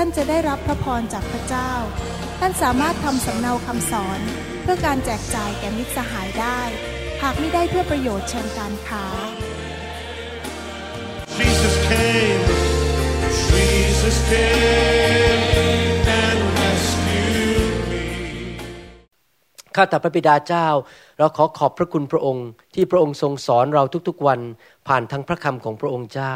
ท่านจะได้รับพระพรจากพระเจ้า ท่านสามารถทำสำเนาคำสอน เพื่อการแจกจ่ายแก่มิตรสหายได้ หากไม่ได้เพื่อประโยชน์เชิงการค้า Jesus came, Jesus came and rescued me. ข้าแต่พระบิดาเจ้า เราขอขอบพระคุณพระองค์ ที่พระองค์ทรงสอนเราทุกๆวัน ผ่านทางพระคำของพระองค์เจ้า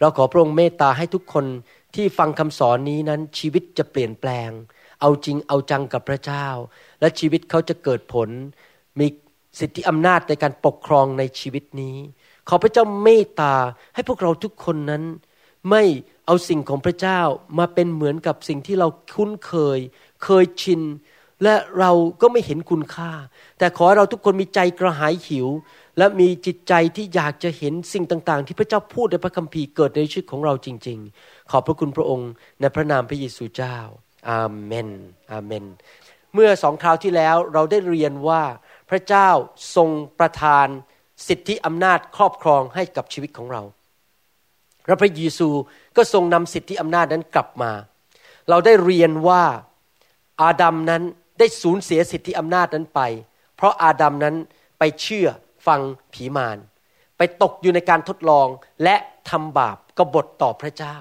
เราขอพระองค์เมตตาให้ทุกคน ที่ฟังคำสอนนี้นั้นชีวิตจะเปลี่ยนแปลง เอาจริงเอาจังกับพระเจ้า และชีวิตเขาจะเกิดผล มีสิทธิอำนาจในการปกครองในชีวิตนี้ ขอพระเจ้าเมตตาให้พวกเราทุกคนนั้น ไม่เอาสิ่งของพระเจ้ามาเป็นเหมือนกับสิ่งที่เราคุ้นเคย เคยชิน และเราก็ไม่เห็นคุณค่า แต่ขอให้เราทุกคนมีใจกระหายหิว และมีจิตใจที่อยากจะเห็นสิ่งต่าง ๆ ที่พระเจ้าพูดในพระคัมภีร์เกิดในชีวิตของเราจริง ๆ ขอบพระคุณพระองค์ในพระนามพระเยซูเจ้า อาเมน อาเมน เมื่อสองคราวที่แล้วเราได้เรียนว่าพระเจ้าทรงประทานสิทธิอำนาจครอบครองให้กับชีวิตของเรา และพระเยซูก็ทรงนำสิทธิอำนาจนั้นกลับมา เราได้เรียนว่าอาดัมนั้นได้สูญเสียสิทธิอำนาจนั้นไป เพราะอาดัมนั้นไปเชื่อฟังผีมาร ไปตกอยู่ในการทดลองและทำบาปกบฏต่อพระเจ้า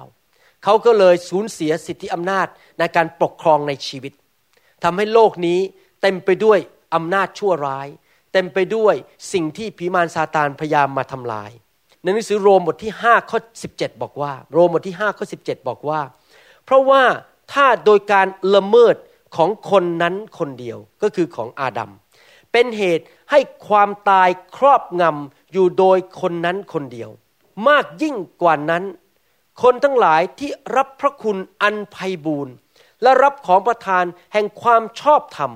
เขาก็เลยสูญเสียสิทธิอำนาจในการปกครองในชีวิตทำให้โลกนี้เต็มไปด้วยอำนาจชั่วร้าย เต็มไปด้วยสิ่งที่ผีมารซาตานพยายามมาทำลาย ในหนังสือโรมบทที่5ข้อ17 บอกว่า โรมบทที่5ข้อ17 บอกว่า เพราะว่าถ้าโดยการละเมิดของคนนั้นคนเดียวก็คือของอาดัมเป็นเหตุให้ความตายครอบงำอยู่โดยคนนั้นคนเดียว มากยิ่งกว่านั้น คนทั้งหลายที่รับพระคุณอันไพบูรณ์และรับของประทานแห่งความชอบธรรม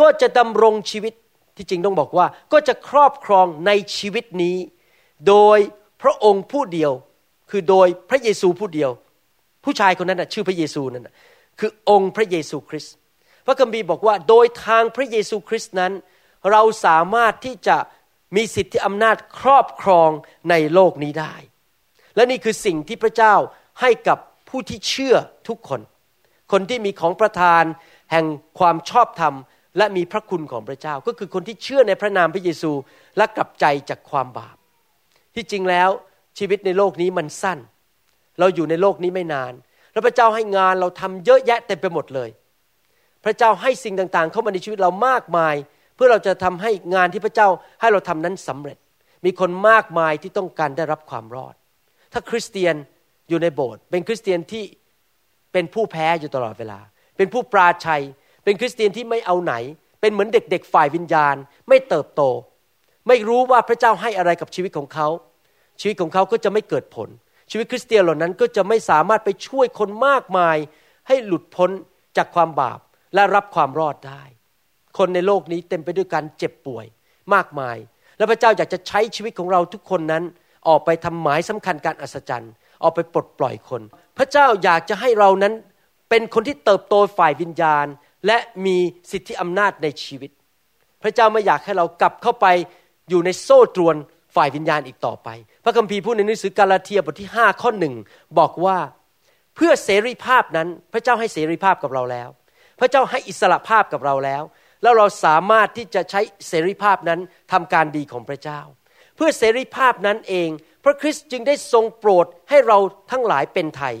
ก็จะดำรงชีวิตที่จริงต้องบอกว่าก็จะครอบครองในชีวิตนี้ โดยพระองค์ผู้เดียว คือโดยพระเยซูผู้เดียว ผู้ชายคนนั้นนะชื่อพระเยซูนั่นนะคือองค์พระเยซูคริสต์พระคัมภีร์บอกว่าโดยทางพระเยซูคริสต์นั้น เราสามารถที่จะมีสิทธิอำนาจครอบครองในโลกนี้ได้ และนี่คือสิ่งที่พระเจ้าให้กับผู้ที่เชื่อทุกคน คนที่มีของประทานแห่งความชอบธรรม และมีพระคุณของพระเจ้า ก็คือคนที่เชื่อในพระนามพระเยซูและกลับใจจากความบาป ที่จริงแล้วชีวิตในโลกนี้มันสั้น เราอยู่ในโลกนี้ไม่นาน แล้วพระเจ้าให้งานเราทำเยอะแยะเต็มไปหมดเลย พระเจ้าให้สิ่งต่างๆ เข้ามาในชีวิตเรามากมาย เพื่อเราจะทำให้งานที่พระเจ้าให้เราทำนั้นสำเร็จ มีคนมากมายที่ต้องการได้รับความรอด ถ้าคริสเตียนอยู่ในโบสถ์เป็นคริสเตียนที่เป็นผู้แพ้อยู่ตลอดเวลา เป็นผู้ปราชัย เป็นคริสเตียนที่ไม่เอาไหน เป็นเหมือนเด็กๆฝ่ายวิญญาณ ไม่เติบโต ไม่รู้ว่าพระเจ้าให้อะไรกับชีวิตของเขา ชีวิตของเขาก็จะไม่เกิดผล ชีวิตคริสเตียนเหล่านั้นก็จะไม่สามารถไปช่วยคนมากมาย ให้หลุดพ้นจากความบาปและรับความรอดได้ คนในโลกนี้เต็มไปด้วยการเจ็บป่วยมากมาย และพระเจ้าอยากจะใช้ชีวิตของเราทุกคนนั้น ออกไปทำหมายสำคัญการอัศจรรย์ ออกไปปลดปล่อยคน พระเจ้าอยากจะให้เรานั้นเป็นคนที่เติบโตฝ่ายวิญญาณ และมีสิทธิอำนาจในชีวิต พระเจ้าไม่อยากให้เรากลับเข้าไปอยู่ในโซ่ตรวนฝ่ายวิญญาณอีกต่อไป พระคัมภีร์พูดในหนังสือกาลาเทียบทที่5ข้อหนึ่งบอกว่าเพื่อเสรีภาพนั้นพระเจ้าให้เสรีภาพกับเราแล้ว พระเจ้าให้อิสระภาพกับเราแล้ว แล้วเราสามารถที่จะใช้เสรีภาพนั้นทำการดีของพระเจ้า เพื่อเสรีภาพนั้นเอง พระคริสต์จึงได้ทรงโปรดให้เราทั้งหลายเป็นไทย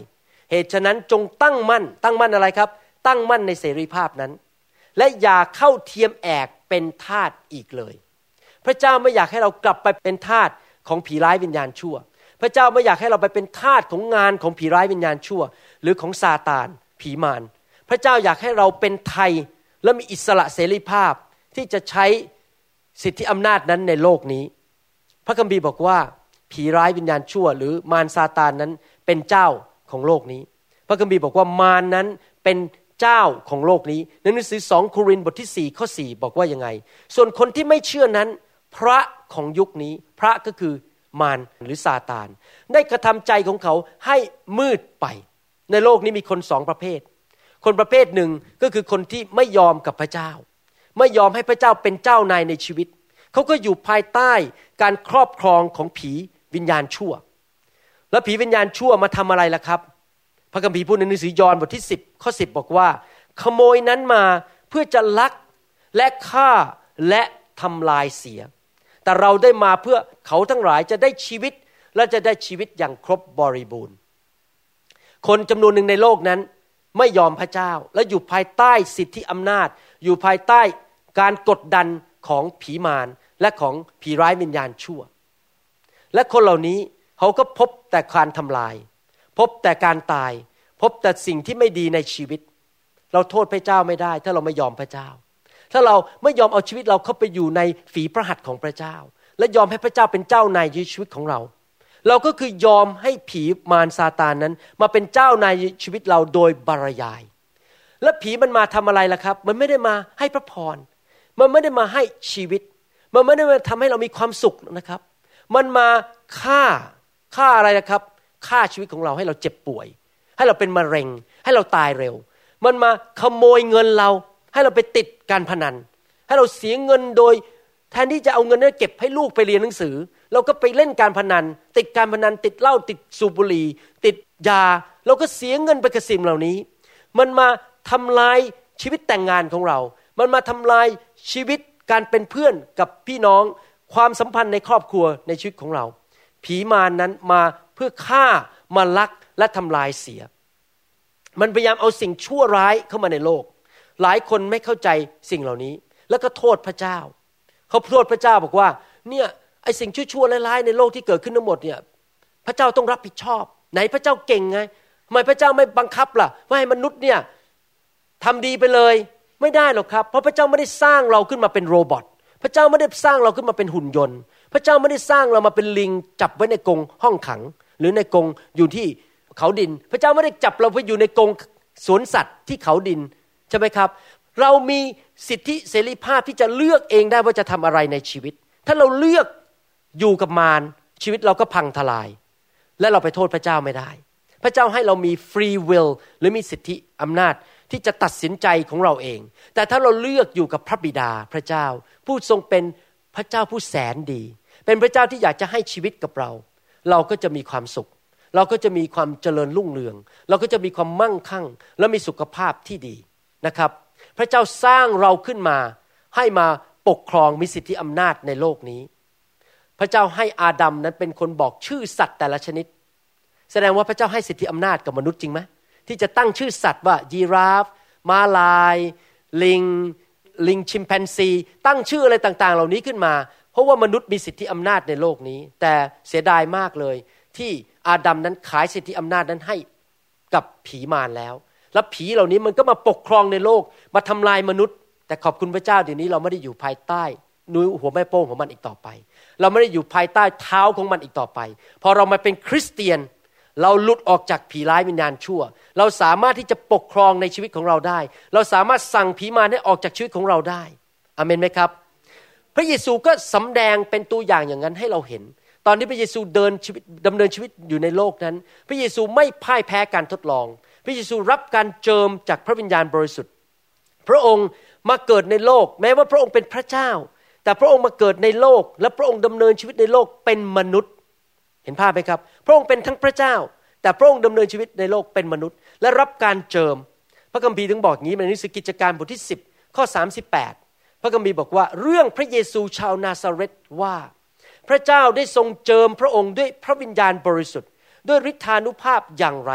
เหตุฉะนั้นจงตั้งมั่น ตั้งมั่นอะไรครับ ตั้งมั่นในเสรีภาพนั้น และอย่าเข้าเทียมแอกเป็นทาสอีกเลย พระเจ้าไม่อยากให้เรากลับไปเป็นทาสของผีร้ายวิญญาณชั่ว พระเจ้าไม่อยากให้เราไปเป็นทาสของงานของผีร้ายวิญญาณชั่ว หรือของซาตาน ผีมาร พระเจ้าอยากให้เราเป็นไทยและมีอิสระเสรีภาพที่จะใช้สิทธิอำนาจนั้นในโลกนี้ พระคัมภีร์บอกว่า ผีร้ายวิญญาณชั่ว หรือมารซาตานนั้นเป็นเจ้าของโลกนี้ พระคัมภีร์บอกว่ามารนั้นเป็นเจ้าของโลกนี้ในหนังสือสองโครินธ์บทที่ 4 ข้อ 4 บอกว่ายังไง ส่วนคนที่ไม่เชื่อนั้น พระของยุคนี้พระก็คือมารหรือซาตาน ได้กระทำใจของเขาให้มืดไป ในโลกนี้มีคนสองประเภท คนประเภทหนึ่งก็คือคนที่ไม่ยอมกับพระเจ้า ไม่ยอมให้พระเจ้าเป็นเจ้านายในชีวิต เขาก็อยู่ภายใต้ การครอบครองของผีวิญญาณชั่ว แล้วผีวิญญาณชั่วมาทำอะไรล่ะครับ พระคัมภีร์พูดในหนังสือยอห์นบทที่ 10ข้อ10 บอกว่า ขโมยนั้นมาเพื่อจะลักและฆ่าและทำลายเสีย แต่เราได้มาเพื่อเขาทั้งหลายจะได้ชีวิตและจะได้ชีวิตอย่างครบบริบูรณ์ คนจำนวนหนึ่งในโลกนั้นไม่ยอมพระเจ้า และอยู่ภายใต้สิทธิอำนาจ อยู่ภายใต้การกดดันของผีมาร และของผีร้ายวิญญาณชั่ว และคนเหล่านี้เขาก็พบแต่การทำลาย พบแต่การตาย พบแต่สิ่งที่ไม่ดีในชีวิต เราโทษพระเจ้าไม่ได้ ถ้าเราไม่ยอมพระเจ้า ถ้าเราไม่ยอมเอาชีวิตเราเข้าไปอยู่ในฝีพระหัตถ์ของพระเจ้า และยอมให้พระเจ้าเป็นเจ้านายชีวิตของเรา เราก็คือยอมให้ผีมารซาตานนั้น มาเป็นเจ้านายชีวิตเราโดยบารยาย และผีมันมาทำอะไรล่ะครับ มันไม่ได้มาให้พระพรมันไม่ได้มาให้ชีวิต มันไม่ได้มาทำให้เรามีความสุขนะครับ มันมาฆ่าฆ่าอะไรนะครับฆ่าชีวิตของเราให้เราเจ็บป่วย ให้เราเป็นมะเร็ง ให้เราตายเร็ว มันมาขโมยเงินเรา ให้เราไปติดการพนัน ให้เราเสียเงินโดย แทนที่จะเอาเงินนั้นเก็บให้ลูกไปเรียนหนังสือ เราก็ไปเล่นการพนัน ติดการพนัน ติดเหล้าติดสูบบุหรี่ติดยา เราก็เสียเงินไปกับสิ่งเหล่านี้ มันมาทำลายชีวิตแต่งงานของเรา มันมาทำลายชีวิต การเป็นเพื่อนกับพี่น้องความสัมพันธ์ในครอบครัวในชีวิตของเรา ผีมารนนั้นมาเพื่อฆ่ามาลักและทำลายเสีย มันพยายามเอาสิ่งชั่วร้ายเข้ามาในโลก หลายคนไม่เข้าใจสิ่งเหล่านี้ แล้วก็โทษพระเจ้า เขาโทษพระเจ้าบอกว่า เนี่ยไอสิ่งชั่วๆร้ายๆในโลกที่เกิดขึ้นทั้งหมดเนี่ย พระเจ้าต้องรับผิดชอบ ไหนพระเจ้าเก่งไงทำไมพระเจ้าไม่บังคับล่ะว่าให้มนุษย์เนี่ยทำดีไปเลย ไม่ได้หรอกครับ เพราะพระเจ้าไม่ได้สร้างเราขึ้นมาเป็นโรบอทพระเจ้าไม่ได้สร้างเราขึ้นมาเป็นหุ่นยนต์ พระเจ้าไม่ได้สร้างเรามาเป็นลิง จับไว้ในกรงห้องขัง หรือในกรงอยู่ที่เขาดิน พระเจ้าไม่ได้จับเราไปอยู่ในกรงสวนสัตว์ที่เขาดินใช่ไหมครับ เรามีสิทธิเสรีภาพที่จะเลือกเองได้ว่าจะทำอะไรในชีวิต ถ้าเราเลือกอยู่กับมารชีวิตเราก็พังทลาย และเราไปโทษพระเจ้าไม่ได้ พระเจ้าให้เรามีฟรีวิลหรือมีสิทธิอำนาจ ที่จะตัดสินใจของเราเอง แต่ถ้าเราเลือกอยู่กับพระบิดาพระเจ้า ผู้ทรงเป็นพระเจ้าผู้แสนดี เป็นพระเจ้าที่อยากจะให้ชีวิตกับเรา เราก็จะมีความสุข เราก็จะมีความเจริญรุ่งเรือง เราก็จะมีความมั่งคั่ง และมีสุขภาพที่ดีนะครับ พระเจ้าสร้างเราขึ้นมา ให้มาปกครองมีสิทธิอำนาจในโลกนี้ พระเจ้าให้อาดัมนั้นเป็นคนบอกชื่อสัตว์แต่ละชนิด แสดงว่าพระเจ้าให้สิทธิอำนาจกับมนุษย์จริงไหม ที่จะตั้งชื่อสัตว์ว่ายีราฟม้าลาย ลิง ลิงชิมแปนซี ตั้งชื่ออะไรต่างๆ เหล่านี้ขึ้นมา เพราะว่ามนุษย์มีสิทธิอำนาจในโลกนี้ แต่เสียดายมากเลย ที่อาดัมนั้นขายสิทธิอำนาจนั้นให้กับผีมารแล้ว แล้วผีเหล่านี้มันก็มาปกครองในโลกมาทำลายมนุษย์ แต่ขอบคุณพระเจ้าเดี๋ยวนี้เราไม่ได้อยู่ภายใต้นุ้ยหัวแม่โป้งของมันอีกต่อไป เราไม่ได้อยู่ภายใต้เท้าของมันอีกต่อไป พอเรามาเป็นคริสเตียน เราหลุดออกจากผีร้ายวิญญาณชั่ว เราสามารถที่จะปกครองในชีวิตของเราได้ เราสามารถสั่งผีมารให้ออกจากชีวิตของเราได้อเมนไหมครับ พระเยซูก็สำแดงเป็นตัวอย่างอย่างนั้นให้เราเห็น ตอนที่พระเยซูเดินชีวิตดำเนินชีวิตอยู่ในโลกนั้น พระเยซูไม่พ่ายแพ้การทดลอง พระเยซูรับการเจิมจากพระวิญญาณบริสุทธิ์ พระองค์มาเกิดในโลก แม้ว่าพระองค์เป็นพระเจ้า แต่พระองค์มาเกิดในโลก และพระองค์ดำเนินชีวิตในโลกเป็นมนุษย์ เห็นภาพไหมครับ พระองค์เป็นทั้งพระเจ้า แต่พระองค์ดำเนินชีวิตในโลกเป็นมนุษย์ และรับการเจิม พระคัมภีร์ถึงบอกงี้ในหนังสือกิจการบทที่ 10 ข้อ 38 พระคัมภีร์บอกว่าเรื่องพระเยซูชาวนาซาเรตว่า พระเจ้าได้ทรงเจิมพระองค์ด้วยพระวิญญาณบริสุทธิ์ ด้วยฤทธานุภาพอย่างไร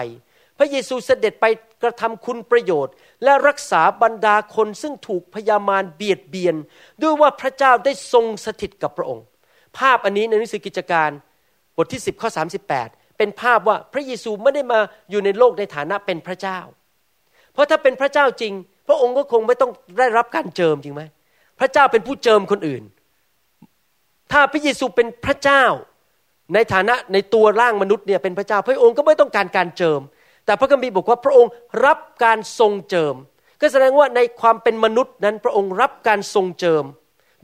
พระเยซูเสด็จไปกระทำคุณประโยชน์ และรักษาบรรดาคนซึ่งถูกพยามารเบียดเบียน ด้วยว่าพระเจ้าได้ทรงสถิตกับพระองค์ ภาพอันนี้ในหนังสือกิจการ บทที่ 10ข้อ38 เป็นภาพว่าพระเยซูไม่ได้มาอยู่ในโลกในฐานะเป็นพระเจ้า เพราะถ้าเป็นพระเจ้าจริง พระองค์ก็คงไม่ต้องได้รับการเจิมจริงไหมพระเจ้าเป็นผู้เจิมคนอื่น ถ้าพระเยซูเป็นพระเจ้า ในฐานะในตัวร่างมนุษย์เนี่ยเป็นพระเจ้า พระองค์ก็ไม่ต้องการการเจิม แต่พระคัมภีร์บอกว่าพระองค์รับการทรงเจิม ก็แสดงว่าในความเป็นมนุษย์นั้นพระองค์รับการทรงเจิม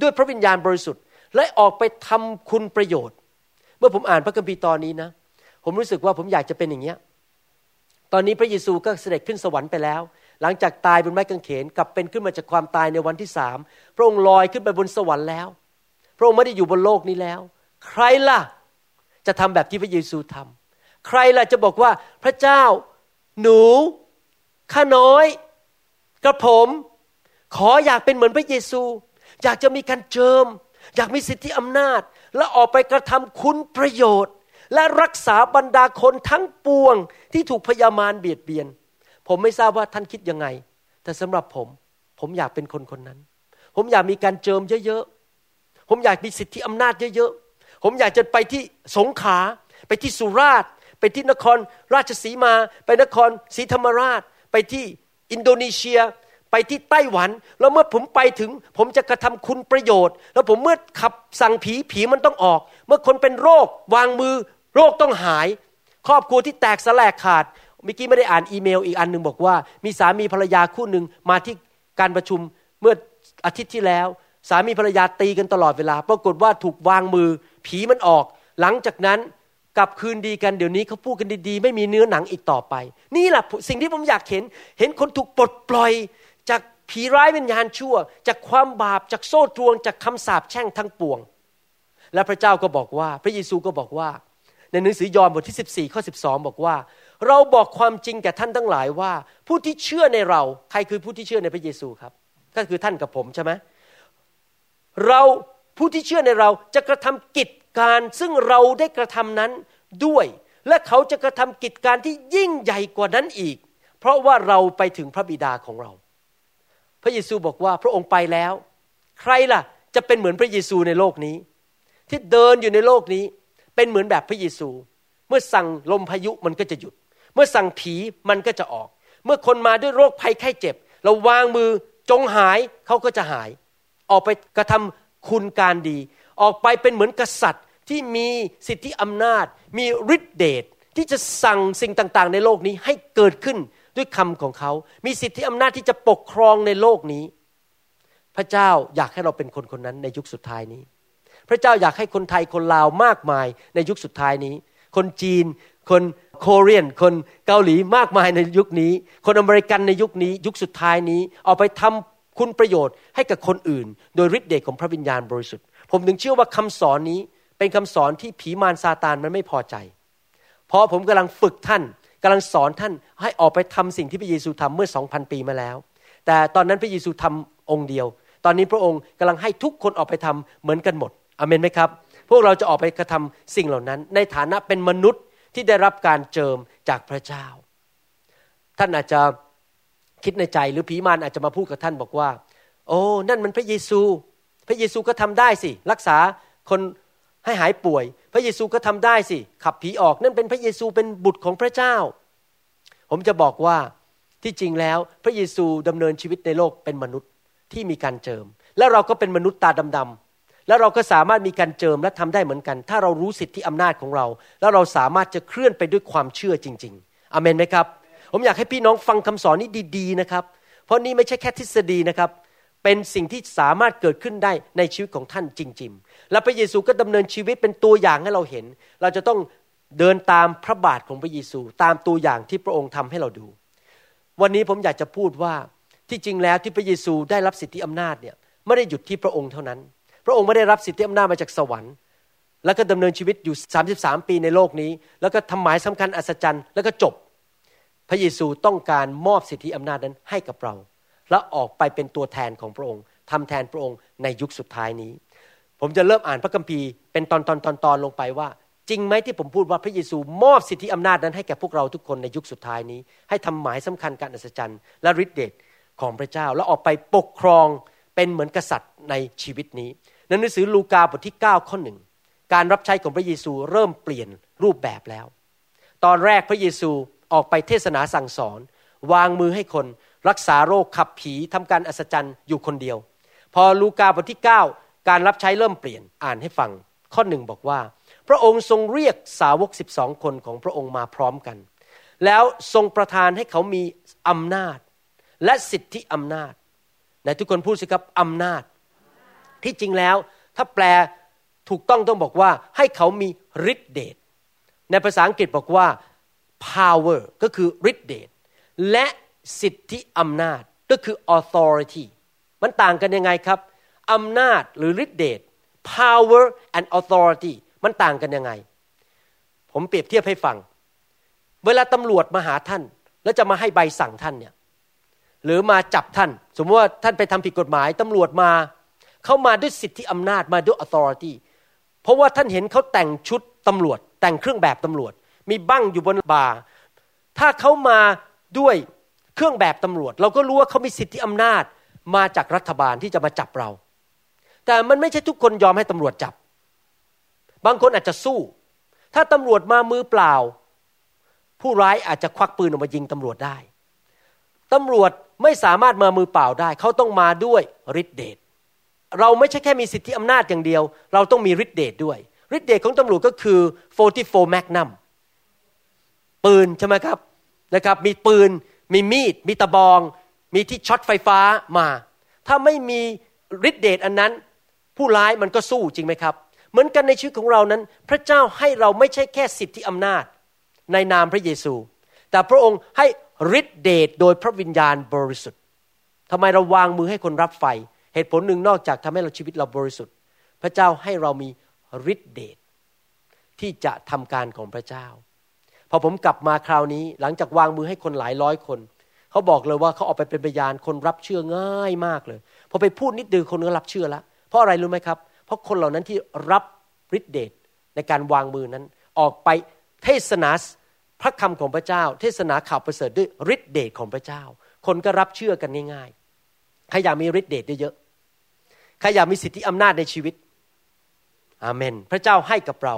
ด้วยพระวิญญาณบริสุทธิ์และออกไปทำคุณประโยชน์ เมื่อผมอ่านพระคัมภีร์ตอนนี้นะ ผมรู้สึกว่าผมอยากจะเป็นอย่างเงี้ย ตอนนี้พระเยซูก็เสด็จขึ้นสวรรค์ไปแล้ว หลังจากตายบนไม้กางเขนกลับเป็นขึ้นมาจากความตายในวันที่สามพระองค์ลอยขึ้นไปบนสวรรค์แล้ว พระองค์ไม่ได้อยู่บนโลกนี้แล้ว ใครล่ะจะทำแบบที่พระเยซูทำใครล่ะจะบอกว่าพระเจ้า หนูข้าน้อยกระผม ขออยากเป็นเหมือนพระเยซู อยากจะมีการเจิม อยากมีสิทธิอำนาจ และออกไปกระทำคุณประโยชน์ และรักษาบรรดาคนทั้งปวงที่ถูกพยามารเบียดเบียน ผมไม่ทราบว่าท่านคิดยังไง แต่สำหรับผม ผมอยากเป็นคนคนนั้น ผมอยากมีการเจิมเยอะๆ ผมอยากมีสิทธิอำนาจเยอะๆ ผมอยากจะไปที่สงขา ไปที่สุราษฎร์ไปที่นครราชสีมา ไปนครศรีธรรมราช ไปที่อินโดนีเซีย ไปที่ไต้หวัน แล้วเมื่อผมไปถึง ผมจะกระทำคุณประโยชน์ แล้วผมเมื่อขับสั่งผีผีมันต้องออก เมื่อคนเป็นโรควางมือ โรคต้องหาย ครอบครัวที่แตกสลายขาดเมื่อกี้ไม่ได้อ่านอีเมลอีกอันหนึ่งบอกว่า มีสามีภรรยาคู่หนึ่งมาที่การประชุมเมื่ออาทิตย์ที่แล้ว สามีภรรยาตีกันตลอดเวลา ปรากฏว่าถูกวางมือ ผีมันออก หลังจากนั้นกลับคืนดีกันเดี๋ยวนี้เขาพูดกันดีๆ ไม่มีเนื้อหนังอีกต่อไป นี่แหละสิ่งที่ผมอยากเห็น เห็นคนถูกปลดปล่อย จากผีร้ายวิญญาณชั่ว จากความบาปจากโซ่ตรวง จากคำสาปแช่งทั้งปวง และพระเจ้าก็บอกว่า พระเยซูก็บอกว่า ในหนังสือยอห์นบทที่ 14ข้อ12 บอกว่า เราบอกความจริงแก่ท่านทั้งหลายว่า ผู้ที่เชื่อในเรา ใครคือผู้ที่เชื่อในพระเยซูครับ ก็คือท่านกับผมใช่ไหมเราผู้ที่เชื่อในเราจะกระทำกิจการซึ่งเราได้กระทำนั้นด้วย และเขาจะกระทำกิจการที่ยิ่งใหญ่กว่านั้นอีก เพราะว่าเราไปถึงพระบิดาของเรา พระเยซูบอกว่าพระองค์ไปแล้ว ใครล่ะจะเป็นเหมือนพระเยซูในโลกนี้ ที่เดินอยู่ในโลกนี้เป็นเหมือนแบบพระเยซู เมื่อสั่งลมพายุมันก็จะหยุด เมื่อสั่งผีมันก็จะออก เมื่อคนมาด้วยโรคภัยไข้เจ็บ เราวางมือจงหายเขาก็จะหาย ออกไปกระทำคุณการดี ออกไปเป็นเหมือนกษัตริย์ที่มีสิทธิอำนาจ มีฤทธิเดชที่จะสั่งสิ่งต่างๆ ในโลกนี้ให้เกิดขึ้น ด้วยคำของเขา มีสิทธิอำนาจที่จะปกครองในโลกนี้ พระเจ้าอยากให้เราเป็นคนคนนั้นในยุคสุดท้ายนี้ พระเจ้าอยากให้คนไทยคนลาวมากมายในยุคสุดท้ายนี้ คนจีน คนโคเรียน คนเกาหลีมากมายในยุคนี้ คนอเมริกันในยุคนี้ ยุคสุดท้ายนี้เอาไปทำคุณประโยชน์ให้กับคนอื่น โดยฤทธิ์เดชของพระวิญญาณบริสุทธิ์ ผมถึงเชื่อว่าคำสอนนี้เป็นคำสอนที่ผีมารซาตานมันไม่พอใจ เพราะผมกำลังฝึกท่าน กำลังสอนท่านให้ออกไปทำสิ่งที่พระเยซูทำเมื่อสองพันปีมาแล้ว แต่ตอนนั้นพระเยซูทำองค์เดียว ตอนนี้พระองค์กำลังให้ทุกคนออกไปทำเหมือนกันหมดอเมนไหมครับ พวกเราจะออกไปกระทำสิ่งเหล่านั้น ในฐานะเป็นมนุษย์ที่ได้รับการเจิมจากพระเจ้า ท่านอาจจะคิดในใจหรือผีมารอาจจะมาพูดกับท่านบอกว่า โอ้นั่นมันพระเยซู พระเยซูก็ทำได้สิ รักษาคน ให้หายป่วย พระเยซูก็ทำได้สิ ขับผีออกนั่นเป็นพระเยซูเป็นบุตรของพระเจ้า ผมจะบอกว่าที่จริงแล้วพระเยซูดำเนินชีวิตในโลกเป็นมนุษย์ที่มีการเจิม แล้วเราก็เป็นมนุษย์ตาดำๆแล้วเราก็สามารถมีการเจิมและทำได้เหมือนกัน ถ้าเรารู้สิทธิอำนาจของเรา แล้วเราสามารถจะเคลื่อนไปด้วยความเชื่อจริง ๆอเมนไหมครับ ผมอยากให้พี่น้องฟังคำสอนนี้ดี ๆนะครับ เพราะนี่ไม่ใช่แค่ทฤษฎีนะครับ เป็นสิ่งที่สามารถเกิดขึ้นได้ในชีวิตของท่านจริง ๆ และพระเยซูก็ดำเนินชีวิตเป็นตัวอย่างให้เราเห็น เราจะต้องเดินตามพระบาทของพระเยซู ตามตัวอย่างที่พระองค์ทำให้เราดู วันนี้ผมอยากจะพูดว่าที่จริงแล้วที่พระเยซูได้รับสิทธิอำนาจเนี่ยไม่ได้หยุดที่พระองค์เท่านั้น พระองค์ไม่ได้รับสิทธิอำนาจมาจากสวรรค์ แล้วก็ดำเนินชีวิตอยู่ 33 ปีในโลกนี้ แล้วก็ทำหมายสำคัญอัศจรรย์แล้วก็จบ พระเยซูต้องการมอบสิทธิอำนาจนั้นให้กับเรา และออกไปเป็นตัวแทนของพระองค์ทำแทนพระองค์ในยุคสุดท้ายนี้ ผมจะเริ่มอ่านพระคัมภีร์เป็นตอนตอนตอนตอนลงไปว่า จริงไหมที่ผมพูดว่าพระเยซูมอบสิทธิอำนาจนั้นให้แก่พวกเราทุกคนในยุคสุดท้ายนี้ ให้ทำหมายสำคัญการอัศจรรย์ และฤทธิเดชของพระเจ้า แล้วออกไปปกครองเป็นเหมือนกษัตริย์ในชีวิตนี้ในหนังสือลูกาบทที่9ข้อหนึ่งการรับใช้ของพระเยซูเริ่มเปลี่ยนรูปแบบแล้ว ตอนแรกพระเยซูออกไปเทศนาสั่งสอน วางมือให้คน รักษาโรคขับผีทำการอัศจรรย์อยู่คนเดียว พอลูกาบทที่ 9 การรับใช้เริ่มเปลี่ยนอ่านให้ฟัง ข้อหนึ่งบอกว่า พระองค์ทรงเรียกสาวก12คนของพระองค์มาพร้อมกัน แล้วทรงประทานให้เขามีอำนาจ และสิทธิอำนาจไหนทุกคนพูดสิครับอำนาจ ที่จริงแล้ว ถ้าแปลถูกต้องต้องบอกว่าให้เขามีฤทธิเดชในภาษาอังกฤษบอกว่า power ก็คือฤทธิเดชและ สิทธิอำนาจก็คือ authority มันต่างกันยังไงครับอำนาจหรือฤทธิเดช power and authority มันต่างกันยังไง ผมเปรียบเทียบให้ฟัง เวลาตำรวจมาหาท่าน แล้วจะมาให้ใบสั่งท่านเนี่ยหรือมาจับท่าน สมมติว่าท่านไปทำผิดกฎหมายตำรวจมา เขามาด้วยสิทธิอำนาจมาด้วย authority เพราะว่าท่านเห็นเขาแต่งชุดตำรวจ แต่งเครื่องแบบตำรวจ มีบั้งอยู่บนบ่าถ้าเขามาด้วย เครื่องแบบตำรวจ เราก็รู้ว่าเขามีสิทธิอำนาจมาจากรัฐบาลที่จะมาจับเรา แต่มันไม่ใช่ทุกคนยอมให้ตำรวจจับ บางคนอาจจะสู้ ถ้าตำรวจมามือเปล่า ผู้ร้ายอาจจะควักปืนออกมายิงตำรวจได้ตำรวจไม่สามารถมามือเปล่าได้ เขาต้องมาด้วยฤทธิเดชเราไม่ใช่แค่มีสิทธิอำนาจอย่างเดียว เราต้องมีฤทธิเดชด้วยฤทธิเดชของตำรวจก็คือ 44 Magnum ปืนใช่ไหมครับนะครับ มีปืน มีมีด มีตะบอง มีที่ช็อตไฟฟ้ามา ถ้าไม่มีฤทธิเดชอันนั้น ผู้ร้ายมันก็สู้จริงไหมครับ เหมือนกันในชีวิตของเรานั้น พระเจ้าให้เราไม่ใช่แค่สิทธิอำนาจในนามพระเยซู แต่พระองค์ให้ฤทธิเดชโดยพระวิญญาณบริสุทธิ์ทำไมเราวางมือให้คนรับไฟ เหตุผลหนึ่งนอกจากทำให้เราชีวิตเราบริสุทธิ์ พระเจ้าให้เรามีฤทธิเดชที่จะทำการของพระเจ้า พอผมกลับมาคราวนี้หลังจากวางมือให้คนหลายร้อยคน เขาบอกเลยว่าเขาออกไปเป็นพยานคนรับเชื่อง่ายมากเลย พอไปพูดนิดเดียวคนก็รับเชื่อแล้วเพราะอะไรรู้ไหมครับ เพราะคนเหล่านั้นที่รับฤทธิเดชในการวางมือนั้น ออกไปเทศนาพระคำของพระเจ้า เทศนาข่าวประเสริฐด้วยฤทธิเดชของพระเจ้า คนก็รับเชื่อกันง่ายๆใครอยากมีฤทธิเดชเยอะๆใครอยากมีสิทธิอำนาจในชีวิตอาเมน พระเจ้าให้กับเรา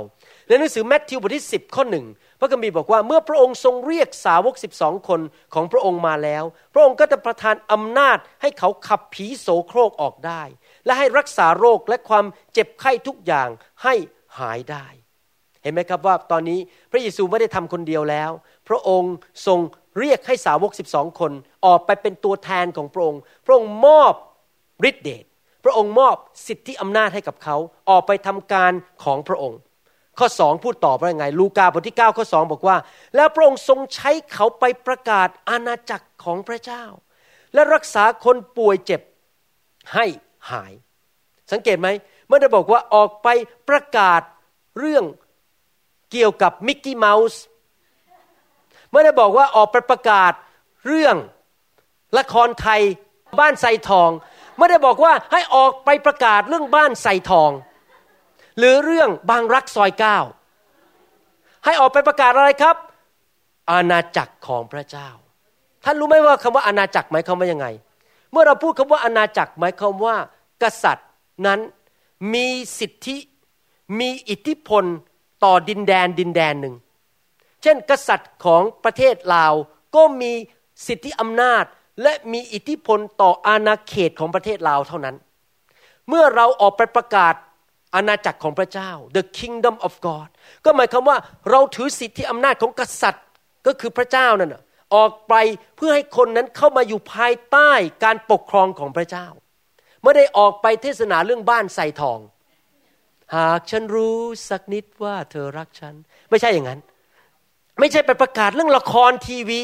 ในหนังสือแมทธิวบทที่ 10 ข้อหนึ่ง ระคัมภีร์บอกว่าเมื่อพระองค์ทรงเรียกสาวกสิบองคนของพระองค์มาแล้ว พระองค์ก็จะประทานอำนาจให้เขาขับผีโสโครกออกได้ และให้รักษาโรคและความเจ็บไข้ทุกอย่างให้หายได้ เห็นไหมครับว่าตอนนี้พระเยซูไม่ได้ทำคนเดียวแล้ว พระองค์ทรงเรียกให้สาวกสิบองคนออกไปเป็นตัวแทนของพระองค์ พระองค์มอบฤทธิเดชพระองค์มอบสิทธิอำนาจให้กับเขาออกไปทำการของพระองค์ ข้อสองพูดต่อว่าไง ลูกาบทที่ 9 ข้อสองบอกว่า แล้วพระองค์ทรงใช้เขาไปประกาศอาณาจักรของพระเจ้า และรักษาคนป่วยเจ็บให้หาย สังเกตไหมเมื่อได้บอกว่าออกไปประกาศเรื่องเกี่ยวกับมิกกี้เมาส์ไม่ได้บอกว่าออกไปประกาศเรื่องละครไทยบ้านใส่ทอง ไม่ได้บอกว่าให้ออกไปประกาศเรื่องบ้านใส่ทอง หรือเรื่องบางรักซอยเก้าให้ออกไปประกาศอะไรครับ อาณาจักรของพระเจ้า ท่านรู้ไหมว่าคำว่าอาณาจักรหมายความว่ายังไง เมื่อเราพูดคำว่าอาณาจักรหมายความว่า กษัตริย์นั้นมีสิทธิมีอิทธิพลต่อดินแดนดินแดนหนึ่ง เช่น กษัตริย์ของประเทศลาวก็มีสิทธิอำนาจและมีอิทธิพลต่ออาณาเขตของประเทศลาวเท่านั้น เมื่อเราออกไปประกาศ อาณาจักรของพระเจ้า the kingdom of God ก็หมายความว่าเราถือสิทธิอำนาจของกษัตริย์ก็คือพระเจ้านั่นออกไปเพื่อให้คนนั้นเข้ามาอยู่ภายใต้การปกครองของพระเจ้า ไม่ได้ออกไปเทศนาเรื่องบ้านใส่ทอง หากฉันรู้สักนิดว่าเธอรักฉัน ไม่ใช่อย่างนั้น ไม่ใช่ไปประกาศเรื่องละครทีวี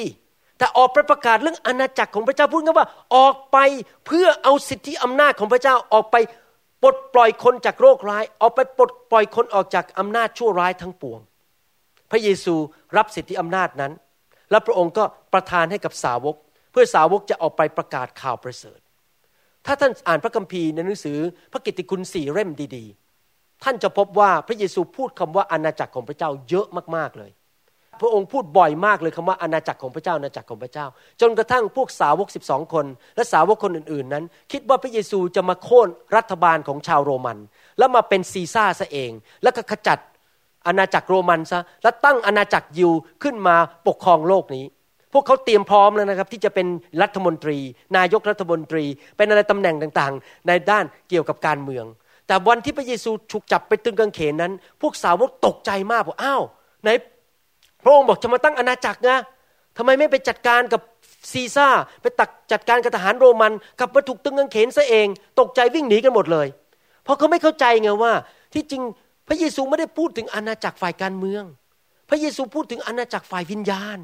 แต่ออกไปประกาศเรื่องอาณาจักรของพระเจ้าพูดง่ายว่าออกไปเพื่อเอาสิทธิอำนาจของพระเจ้าออกไป ปลดปล่อยคนจากโรคร้ายออกไปปลดปล่อยคนออกจากอำนาจชั่วร้ายทั้งปวง พระเยซูรับสิทธิอำนาจนั้น และพระองค์ก็ประทานให้กับสาวก เพื่อสาวกจะออกไปประกาศข่าวประเสริฐ ถ้าท่านอ่านพระคัมภีร์ในหนังสือพระกิตติคุณสี่เล่มดีท่านจะพบว่าพระเยซูพูดคำว่าอาณาจักรของพระเจ้าเยอะมากๆเลย พระองค์พูดบ่อยมากเลยคำว่าอาณาจักรของพระเจ้าอาณาจักรของพระเจ้า จนกระทั่งพวกสาวกสิบองคน และสาวกคนอื่นๆนั้น คิดว่าพระเยซูจะมาโค่นรัฐบาลของชาวโรมัน แล้วมาเป็นซีซ่าซะเอง แล้วก็ขจัดอาณาจักรโรมันซะแล้วตั้งอาณาจักรยิวขึ้นมาปกครองโลกนี้ พวกเขาเตรียมพร้อมแล้วนะครับ ที่จะเป็นรัฐมนตรี นายกรัฐมนตรี เป็นอะไรตำแหน่งต่างๆ ในด้านเกี่ยวกับการเมือง แต่วันที่พระเยซูถูกจับไปตึงกางเขนนั้น พวกสาวกตกใจมากบอกอ้าวไหน พระองค์บอกจะมาตั้งอาณาจักรนะทำไมไม่ไปจัดการกับซีซ่าไปตักจัดการกับทหารโรมันกลับมาถูกตึงกางเขนซะเอง ตกใจวิ่งหนีกันหมดเลย เพราะเขาไม่เข้าใจไงว่า ที่จริงพระเยซูไม่ได้พูดถึงอาณาจักรฝ่ายการเมือง พระเยซูพูดถึงอาณาจักรฝ่ายวิญญาณ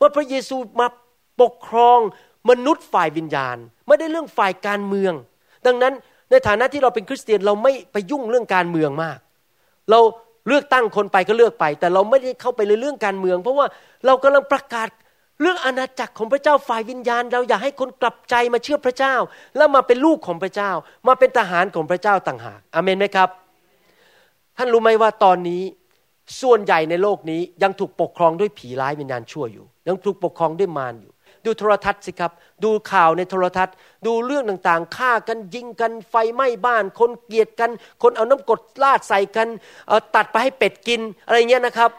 ว่าพระเยซูมาปกครองมนุษย์ฝ่ายวิญญาณ ไม่ได้เรื่องฝ่ายการเมือง ดังนั้นในฐานะที่เราเป็นคริสเตียนเราไม่ไปยุ่งเรื่องการเมืองมาก เรา เลือกตั้งคนไปก็เลือกไป แต่เราไม่ได้เข้าไปในเรื่องการเมือง เพราะว่าเรากำลังประกาศเรื่องอาณาจักรของพระเจ้าฝ่ายวิญญาณ เราอยากให้คนกลับใจมาเชื่อพระเจ้า แล้วมาเป็นลูกของพระเจ้า มาเป็นทหารของพระเจ้าต่างหากอเมนไหมครับ ท่านรู้ไหมว่าตอนนี้ส่วนใหญ่ในโลกนี้ยังถูกปกครองด้วยผีร้ายวิญญาณชั่วอยู่ ยังถูกปกครองด้วยมารอยู่ ดูโทรทัศน์สิครับ ดูข่าวในโทรทัศน์ ดูเรื่องต่างๆฆ่ากันยิงกันไฟไหม้บ้าน คนเกลียดกัน คนเอาน้ำกรดลาดใส่กันตัดไปให้เป็ดกินอะไรเงี้ยนะครับ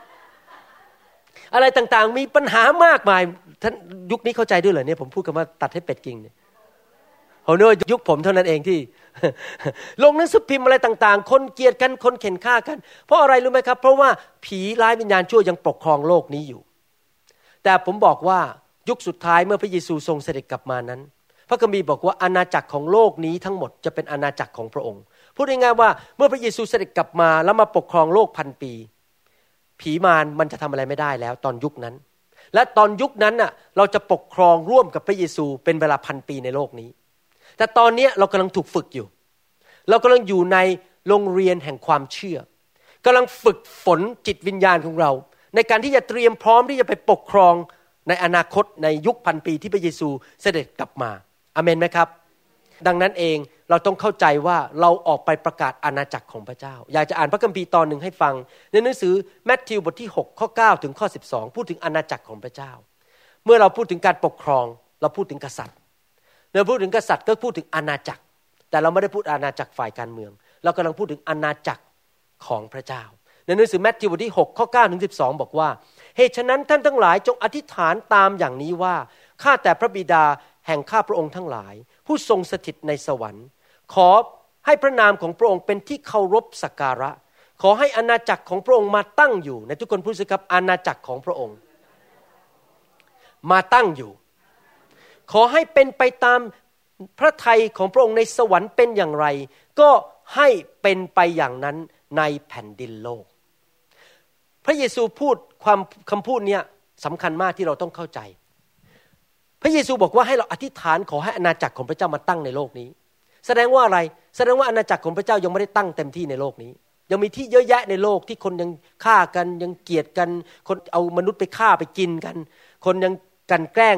อะไรต่างๆมีปัญหามากมายท่านยุคนี้เข้าใจด้วยเหรอเนี่ยผมพูดกันว่าตัดให้เป็ดกินเนี่ยผมนึกว่ายุคผมเท่านั้นเองที่ลงหนังสือพิมพ์อะไรต่างๆ คนเกลียดกันคนเข็นฆ่ากัน เพราะอะไรรู้ไหมครับ เพราะว่าผีร้ายวิญญาณชั่วยังปกครองโลกนี้อยู่ แต่ผมบอกว่า ยุคสุดท้ายเมื่อพระเยซูทรงเสด็จกลับมานั้น พระคัมภีร์บอกว่าอาณาจักรของโลกนี้ทั้งหมดจะเป็นอาณาจักรของพระองค์ พูดง่ายๆว่าเมื่อพระเยซูเสด็จกลับมาแล้วมาปกครองโลกพันปี ผีมารมันจะทำอะไรไม่ได้แล้วตอนยุคนั้น และตอนยุคนั้นน่ะเราจะปกครองร่วมกับพระเยซูเป็นเวลาพันปีในโลกนี้ แต่ตอนนี้เรากำลังถูกฝึกอยู่ เรากำลังอยู่ในโรงเรียนแห่งความเชื่อกำลังฝึกฝนจิตวิญญาณของเรา ในการที่จะเตรียมพร้อมที่จะไปปกครอง ในอนาคตในยุคพันปีที่พระเยซูเสด็จกลับมาอเมนไหมครับ ดังนั้นเองเราต้องเข้าใจว่าเราออกไปประกาศอาณาจักรของพระเจ้า อยากจะอ่านพระคัมภีร์ตอนหนึ่งให้ฟัง ในหนังสือแมทธิวบทที่ 6 ข้อ 9 ถึงข้อ 12 พูดถึงอาณาจักรของพระเจ้า เมื่อเราพูดถึงการปกครอง เราพูดถึงกษัตริย์เมื่อพูดถึงกษัตริย์ก็พูดถึงอาณาจักร แต่เราไม่ได้พูดอาณาจักรฝ่ายการเมือง เรากำลังพูดถึงอาณาจักรของพระเจ้า ในหนังสือแมทธิวบทที่6ข้อ9ถึง12 บอกว่าเหตุฉะนั้นท่านทั้งหลายจงอธิษฐานตามอย่างนี้ว่าข้าแต่พระบิดาแห่งข้าพระองค์ทั้งหลาย ผู้ทรงสถิตในสวรรค์ ขอให้พระนามของพระองค์เป็นที่เคารพสักการะ ขอให้อาณาจักรของพระองค์มาตั้งอยู่ในทุกคนพูดสิครับอาณาจักรของพระองค์ มาตั้งอยู่ ขอให้เป็นไปตามพระทัยของพระองค์ในสวรรค์เป็นอย่างไร ก็ให้เป็นไปอย่างนั้นในแผ่นดินโลก พระเยซูพูดความคำพูดนี้สำคัญมากที่เราต้องเข้าใจ พระเยซูบอกว่าให้เราอธิษฐานขอให้อาณาจักรของพระเจ้ามาตั้งในโลกนี้ แสดงว่าอะไร แสดงว่าอาณาจักรของพระเจ้ายังไม่ได้ตั้งเต็มที่ในโลกนี้ ยังมีที่เยอะแยะในโลกที่คนยังฆ่ากันยังเกลียดกัน คนเอามนุษย์ไปฆ่าไปกินกัน คนยังกันแกล้ง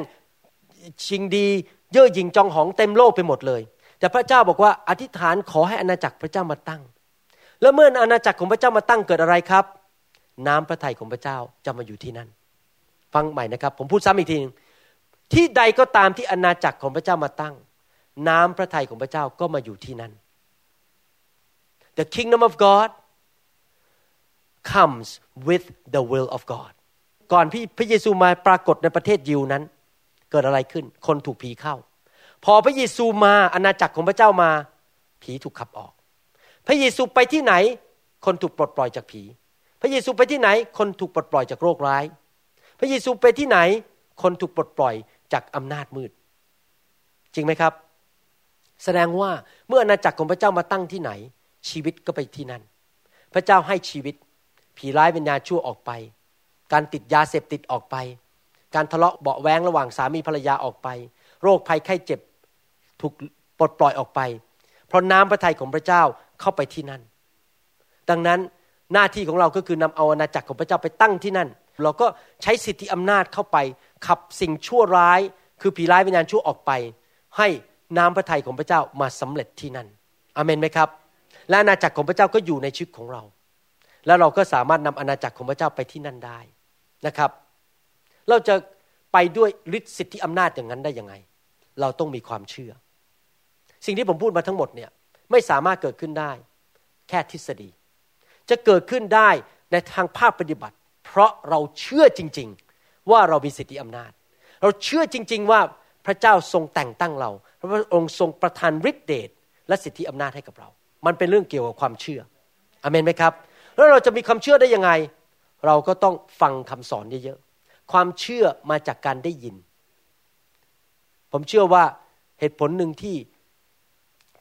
ชิงดีเย่อหยิ่งจองหองเต็มโลกไปหมดเลย แต่พระเจ้าบอกว่าอธิษฐานขอให้อาณาจักรพระเจ้ามาตั้ง แล้วเมื่ออาณาจักรของพระเจ้ามาตั้งเกิดอะไรครับ น้ำพระทัยของพระเจ้าจะมาอยู่ที่นั่น ฟังใหม่นะครับ ผมพูดซ้ำอีกทีนึงที่ใดก็ตามที่อาณาจักรของพระเจ้ามาตั้ง น้ำพระทัยของพระเจ้าก็มาอยู่ที่นั่น The kingdom of God comes with the will of God ก่อนพี่พระเยซูมาปรากฏในประเทศยิวนั้น เกิดอะไรขึ้น คนถูกผีเข้า พอพระเยซูมาอาณาจักรของพระเจ้ามา ผีถูกขับออก พระเยซูไปที่ไหน คนถูกปลดปล่อยจากผี พระเยซูไปที่ไหนคนถูกปลดปล่อยจากโรคร้าย พระเยซูไปที่ไหนคนถูกปลดปล่อยจากอำนาจมืด จริงไหมครับ แสดงว่าเมื่ออาณาจักรของพระเจ้ามาตั้งที่ไหน ชีวิตก็ไปที่นั่น พระเจ้าให้ชีวิต ผีร้ายวิญญาณชั่วออกไป การติดยาเสพติดออกไป การทะเลาะเบาแวงระหว่างสามีภรรยาออกไป โรคภัยไข้เจ็บถูกปลดปล่อยออกไป เพราะน้ำพระทัยของพระเจ้าเข้าไปที่นั่น ดังนั้น หน้าที่ของเราก็คือนำเอาอาณาจักรของพระเจ้าไปตั้งที่นั่น เราก็ใช้สิทธิอำนาจเข้าไป ขับสิ่งชั่วร้าย คือผีร้ายวิญญาณชั่วออกไป ให้น้ำพระทัยของพระเจ้ามาสำเร็จที่นั่นอเมนไหมครับ และอาณาจักรของพระเจ้าก็อยู่ในชีวิตของเรา แล้วเราก็สามารถนำอาณาจักรของพระเจ้าไปที่นั่นได้นะครับ เราจะไปด้วยฤทธิสิทธิอำนาจอย่างนั้นได้ยังไง เราต้องมีความเชื่อ สิ่งที่ผมพูดมาทั้งหมดเนี่ยไม่สามารถเกิดขึ้นได้ แค่ทฤษฎี จะเกิดขึ้นได้ในทางภาคปฏิบัติ เพราะเราเชื่อจริง ๆ ว่าเรามีสิทธิอำนาจ เราเชื่อจริง ๆ ว่าพระเจ้าทรงแต่งตั้งเราพระองค์ทรงประทานฤทธิเดชและสิทธิอำนาจให้กับเรา มันเป็นเรื่องเกี่ยวกับความเชื่ออเมนไหมครับ แล้วเราจะมีความเชื่อได้ยังไง เราก็ต้องฟังคำสอนเยอะๆความเชื่อมาจากการได้ยิน ผมเชื่อว่าเหตุผลหนึ่งที่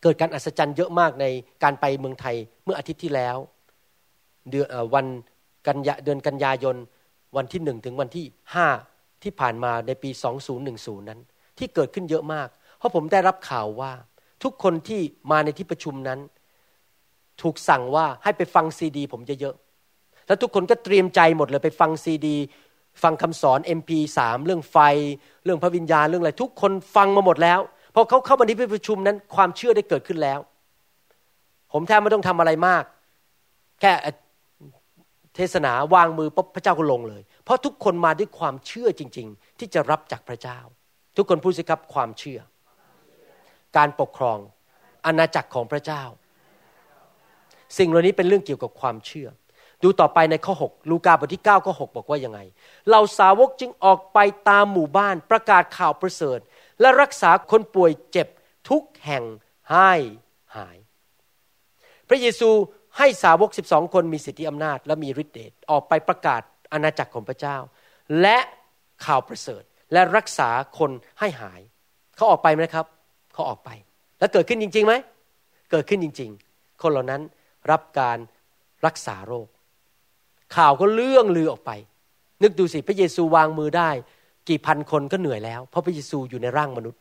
เกิดการอัศจรรย์เยอะมากในการไปเมืองไทยเมื่ออาทิตย์ที่แล้ว เดือนวันกันยาเดือนกันยายนวันที่หนึ่งถึงวันที่ห้าที่ผ่านมาในปี 2010 นั้น ที่เกิดขึ้นเยอะมาก เพราะผมได้รับข่าวว่า ทุกคนที่มาในที่ประชุมนั้น ถูกสั่งว่าให้ไปฟังซีดี ผมเยอะๆแล้วทุกคนก็เตรียมใจหมดเลยไปฟังซีดี ฟังคำสอน MP3 เรื่องไฟ เรื่องพระวิญญาณเรื่องอะไร ทุกคนฟังมาหมดแล้วพอเขาเข้ามาในที่ประชุมนั้น ความเชื่อได้เกิดขึ้นแล้ว ผมแทบไม่ต้องทำอะไรมาก แค่ เทศนาวางมือปุ๊บพระเจ้าก็ลงเลย เพราะทุกคนมาด้วยความเชื่อจริง ๆ ที่จะรับจากพระเจ้า ทุกคนพูดสิครับความเชื่อ การปกครองอาณาจักรของพระเจ้า สิ่งเหล่านี้เป็นเรื่องเกี่ยวกับความเชื่อ ดูต่อไปในข้อ 6 ลูกาบทที่ 9 ข้อ 6 บอกว่ายังไงเราสาวกจึงออกไปตามหมู่บ้านประกาศข่าวประเสริฐ และรักษาคนป่วยเจ็บทุกแห่งให้หาย พระเยซู ให้สาวก 12 คนมีสิทธิอำนาจและมีฤทธิ์เดชออกไปประกาศอาณาจักรของพระเจ้า และข่าวประเสริฐและรักษาคนให้หาย เขาออกไปไหมครับ เขาออกไป แล้วเกิดขึ้นจริงๆไหม เกิดขึ้นจริง ๆ คนเหล่านั้นรับการรักษาโรค ข่าวก็เลื่องลือออกไป นึกดูสิพระเยซูวางมือได้ กี่พันคนก็เหนื่อยแล้ว เพราะพระเยซูอยู่ในร่างมนุษย์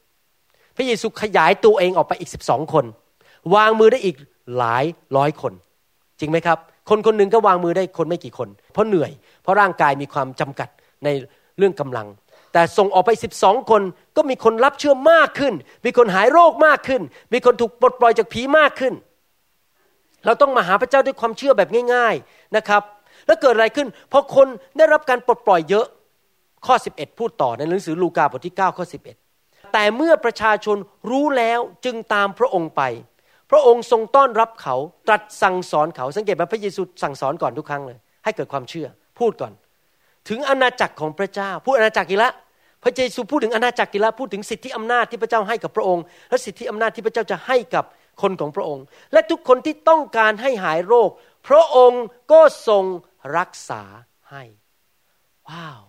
พระเยซูขยายตัวเองออกไปอีกสิบสองคน วางมือได้อีกหลายร้อยคน จริงไหมครับ คนคนหนึ่งก็วางมือได้คนไม่กี่คน เพราะเหนื่อย เพราะร่างกายมีความจำกัดในเรื่องกำลัง แต่ส่งออกไปสิบสองคนก็มีคนรับเชื่อมากขึ้น มีคนหายโรคมากขึ้น มีคนถูกปลดปล่อยจากผีมากขึ้น เราต้องมาหาพระเจ้าด้วยความเชื่อแบบง่าย ๆนะครับ แล้วเกิดอะไรขึ้นพอคนได้รับการปลดปล่อยเยอะข้อ 11 พูดต่อในหนังสือลูกาบทที่9ข้อ11 แต่เมื่อประชาชนรู้แล้วจึงตามพระองค์ไป พระองค์ทรงต้อนรับเขาตรัสสั่งสอนเขาสังเกตไหมพระเยซูสั่งสอนก่อนทุกครั้งเลย ให้เกิดความเชื่อ พูดก่อน ถึงอาณาจักรของพระเจ้า พูดอาณาจักรกี่ละพระเยซูพูดถึงอาณาจักรกี่ละพูดถึงสิทธิอำนาจที่พระเจ้าให้กับพระองค์ และสิทธิอำนาจที่พระเจ้าจะให้กับคนของพระองค์ และทุกคนที่ต้องการให้หายโรค พระองค์ก็ทรงรักษาให้ ว้าว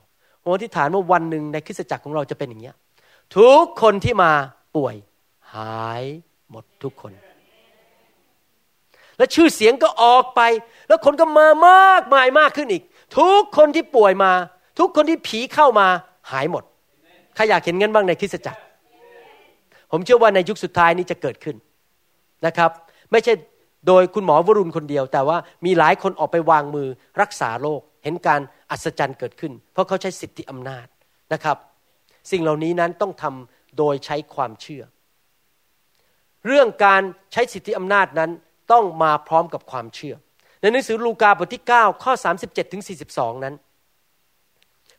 ผมอธิษฐานว่าวันหนึ่งในคริสตจักรของเราจะเป็นอย่างนี้ทุกคนที่มาป่วยหายหมดทุกคน และชื่อเสียงก็ออกไป แล้วคนก็มามากมายมากขึ้นอีก ทุกคนที่ป่วยมา ทุกคนที่ผีเข้ามาหายหมดใครอยากเห็นเงินบ้างในคริสตจักร ผมเชื่อว่าในยุคสุดท้ายนี้จะเกิดขึ้นนะครับ ไม่ใช่โดยคุณหมอวรุณคนเดียว แต่ว่ามีหลายคนออกไปวางมือรักษาโรคเห็นการอัศจรรย์เกิดขึ้น เพราะเขาใช้สิทธิอำนาจนะครับ สิ่งเหล่านี้นั้นต้องทำโดยใช้ความเชื่อ เรื่องการใช้สิทธิอำนาจนั้น ต้องมาพร้อมกับความเชื่อ ในหนังสือลูกาบทที่ 9 ข้อ 37ถึง42 นั้น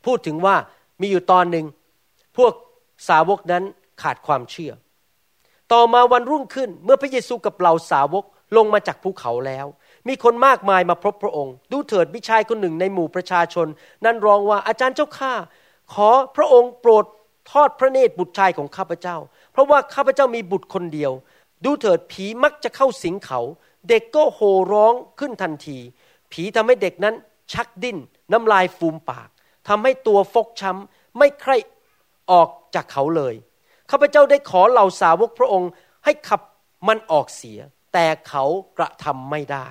พูดถึงว่ามีอยู่ตอนหนึ่ง พวกสาวกนั้นขาดความเชื่อ ต่อมาวันรุ่งขึ้นเมื่อพระเยซูกับเหล่าสาวกลงมาจากภูเขาแล้ว มีคนมากมายมาพบพระองค์ ดูเถิดมิชายคนหนึ่งในหมู่ประชาชน นั้นร้องว่าอาจารย์เจ้าข้าขอพระองค์โปรดทอดพระเนตรบุตรชายของข้าพเจ้า เพราะว่าข้าพเจ้ามีบุตรคนเดียว ดูเถิดผีมักจะเข้าสิงเขา เด็กก็โห่ร้องขึ้นทันที ผีทำให้เด็กนั้นชักดิ้น น้ำลายฟูมปากทำให้ตัวฟกช้ำไม่ใครออกจากเขาเลยข้าพเจ้าได้ขอเหล่าสาวกพระองค์ให้ขับมันออกเสีย แต่เขากระทำไม่ได้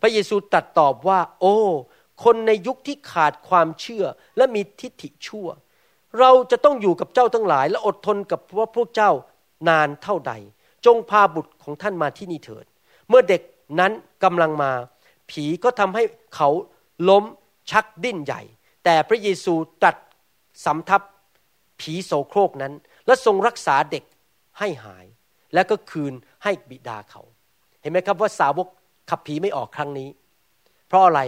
พระเยซูตรัสตอบว่า โอ้ คนในยุคที่ขาดความเชื่อและมีทิฏฐิชั่ว เราจะต้องอยู่กับเจ้าทั้งหลาย และอดทนกับพวกพวกเจ้านานเท่าใด จงพาบุตรของท่านมาที่นี่เถิด เมื่อเด็กนั้นกำลังมา ผีก็ทำให้เขาล้มชักดิ้นใหญ่ แต่พระเยซูตัดสำทับผีโสโครกนั้น และทรงรักษาเด็กให้หาย แล้วก็คืนให้บิดาเขา เห็นไหมครับว่าสาวกขับผีไม่ออกครั้งนี้ เพราะอะไร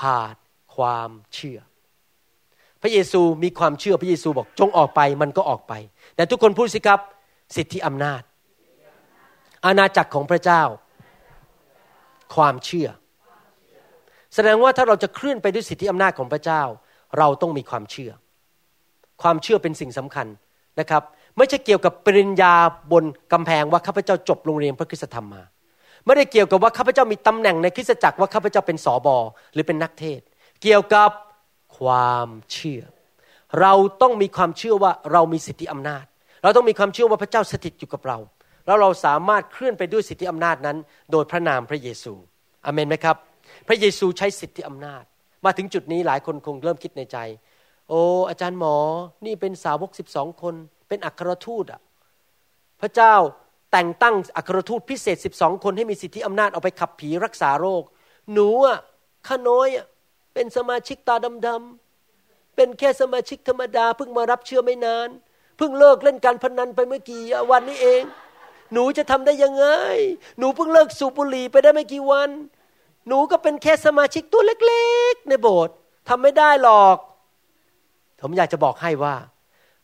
ขาดความเชื่อ พระเยซูมีความเชื่อพระเยซูบอกจงออกไปมันก็ออกไป แต่ทุกคนพูดสิครับ สิทธิอำนาจ อาณาจักรของพระเจ้า ความเชื่อ แสดงว่าถ้าเราจะเคลื่อนไปด้วยสิทธิอำนาจของพระเจ้า เราต้องมีความเชื่อ ความเชื่อเป็นสิ่งสำคัญนะครับ ไม่ใช่เกี่ยวกับปริญญาบนกำแพงว่าข้าพเจ้าจบโรงเรียนพระคุณธรรมมา ไม่ได้เกี่ยวกับว่าข้าพเจ้ามีตำแหน่งในคริสตจักรว่าข้าพเจ้าเป็นสอบอหรือเป็นนักเทศ เกี่ยวกับความเชื่อ เราต้องมีความเชื่อว่าเรามีสิทธิอำนาจ เราต้องมีความเชื่อว่าพระเจ้าสถิตอยู่กับเรา แล้วเราสามารถเคลื่อนไปด้วยสิทธิอำนาจนั้น โดยพระนามพระเยซูอเมนไหมครับ พระเยซูใช้สิทธิอำนาจ มาถึงจุดนี้หลายคนคงเริ่มคิดในใจ โอ้อาจารย์หมอนี่เป็นสาวกสิบสองคน เป็นอัครทูตอะพระเจ้าแต่งตั้งอัครทูตพิเศษสิบสองคนให้มีสิทธิอำนาจเอาไปขับผีรักษาโรค หนูอะข้าน้อยอะเป็นสมาชิกตาดำๆเป็นแค่สมาชิกธรรมดาเพิ่งมารับเชื่อไม่นานเพิ่งเลิกเล่นการพนันไปเมื่อกี้วันนี้เอง หนูจะทำได้ยังไง หนูเพิ่งเลิกสูบบุหรี่ไปได้ไม่กี่วัน หนูก็เป็นแค่สมาชิกตัวเล็กๆ ในโบสถ์ทำไม่ได้หรอก ผมอยากจะบอกให้ว่า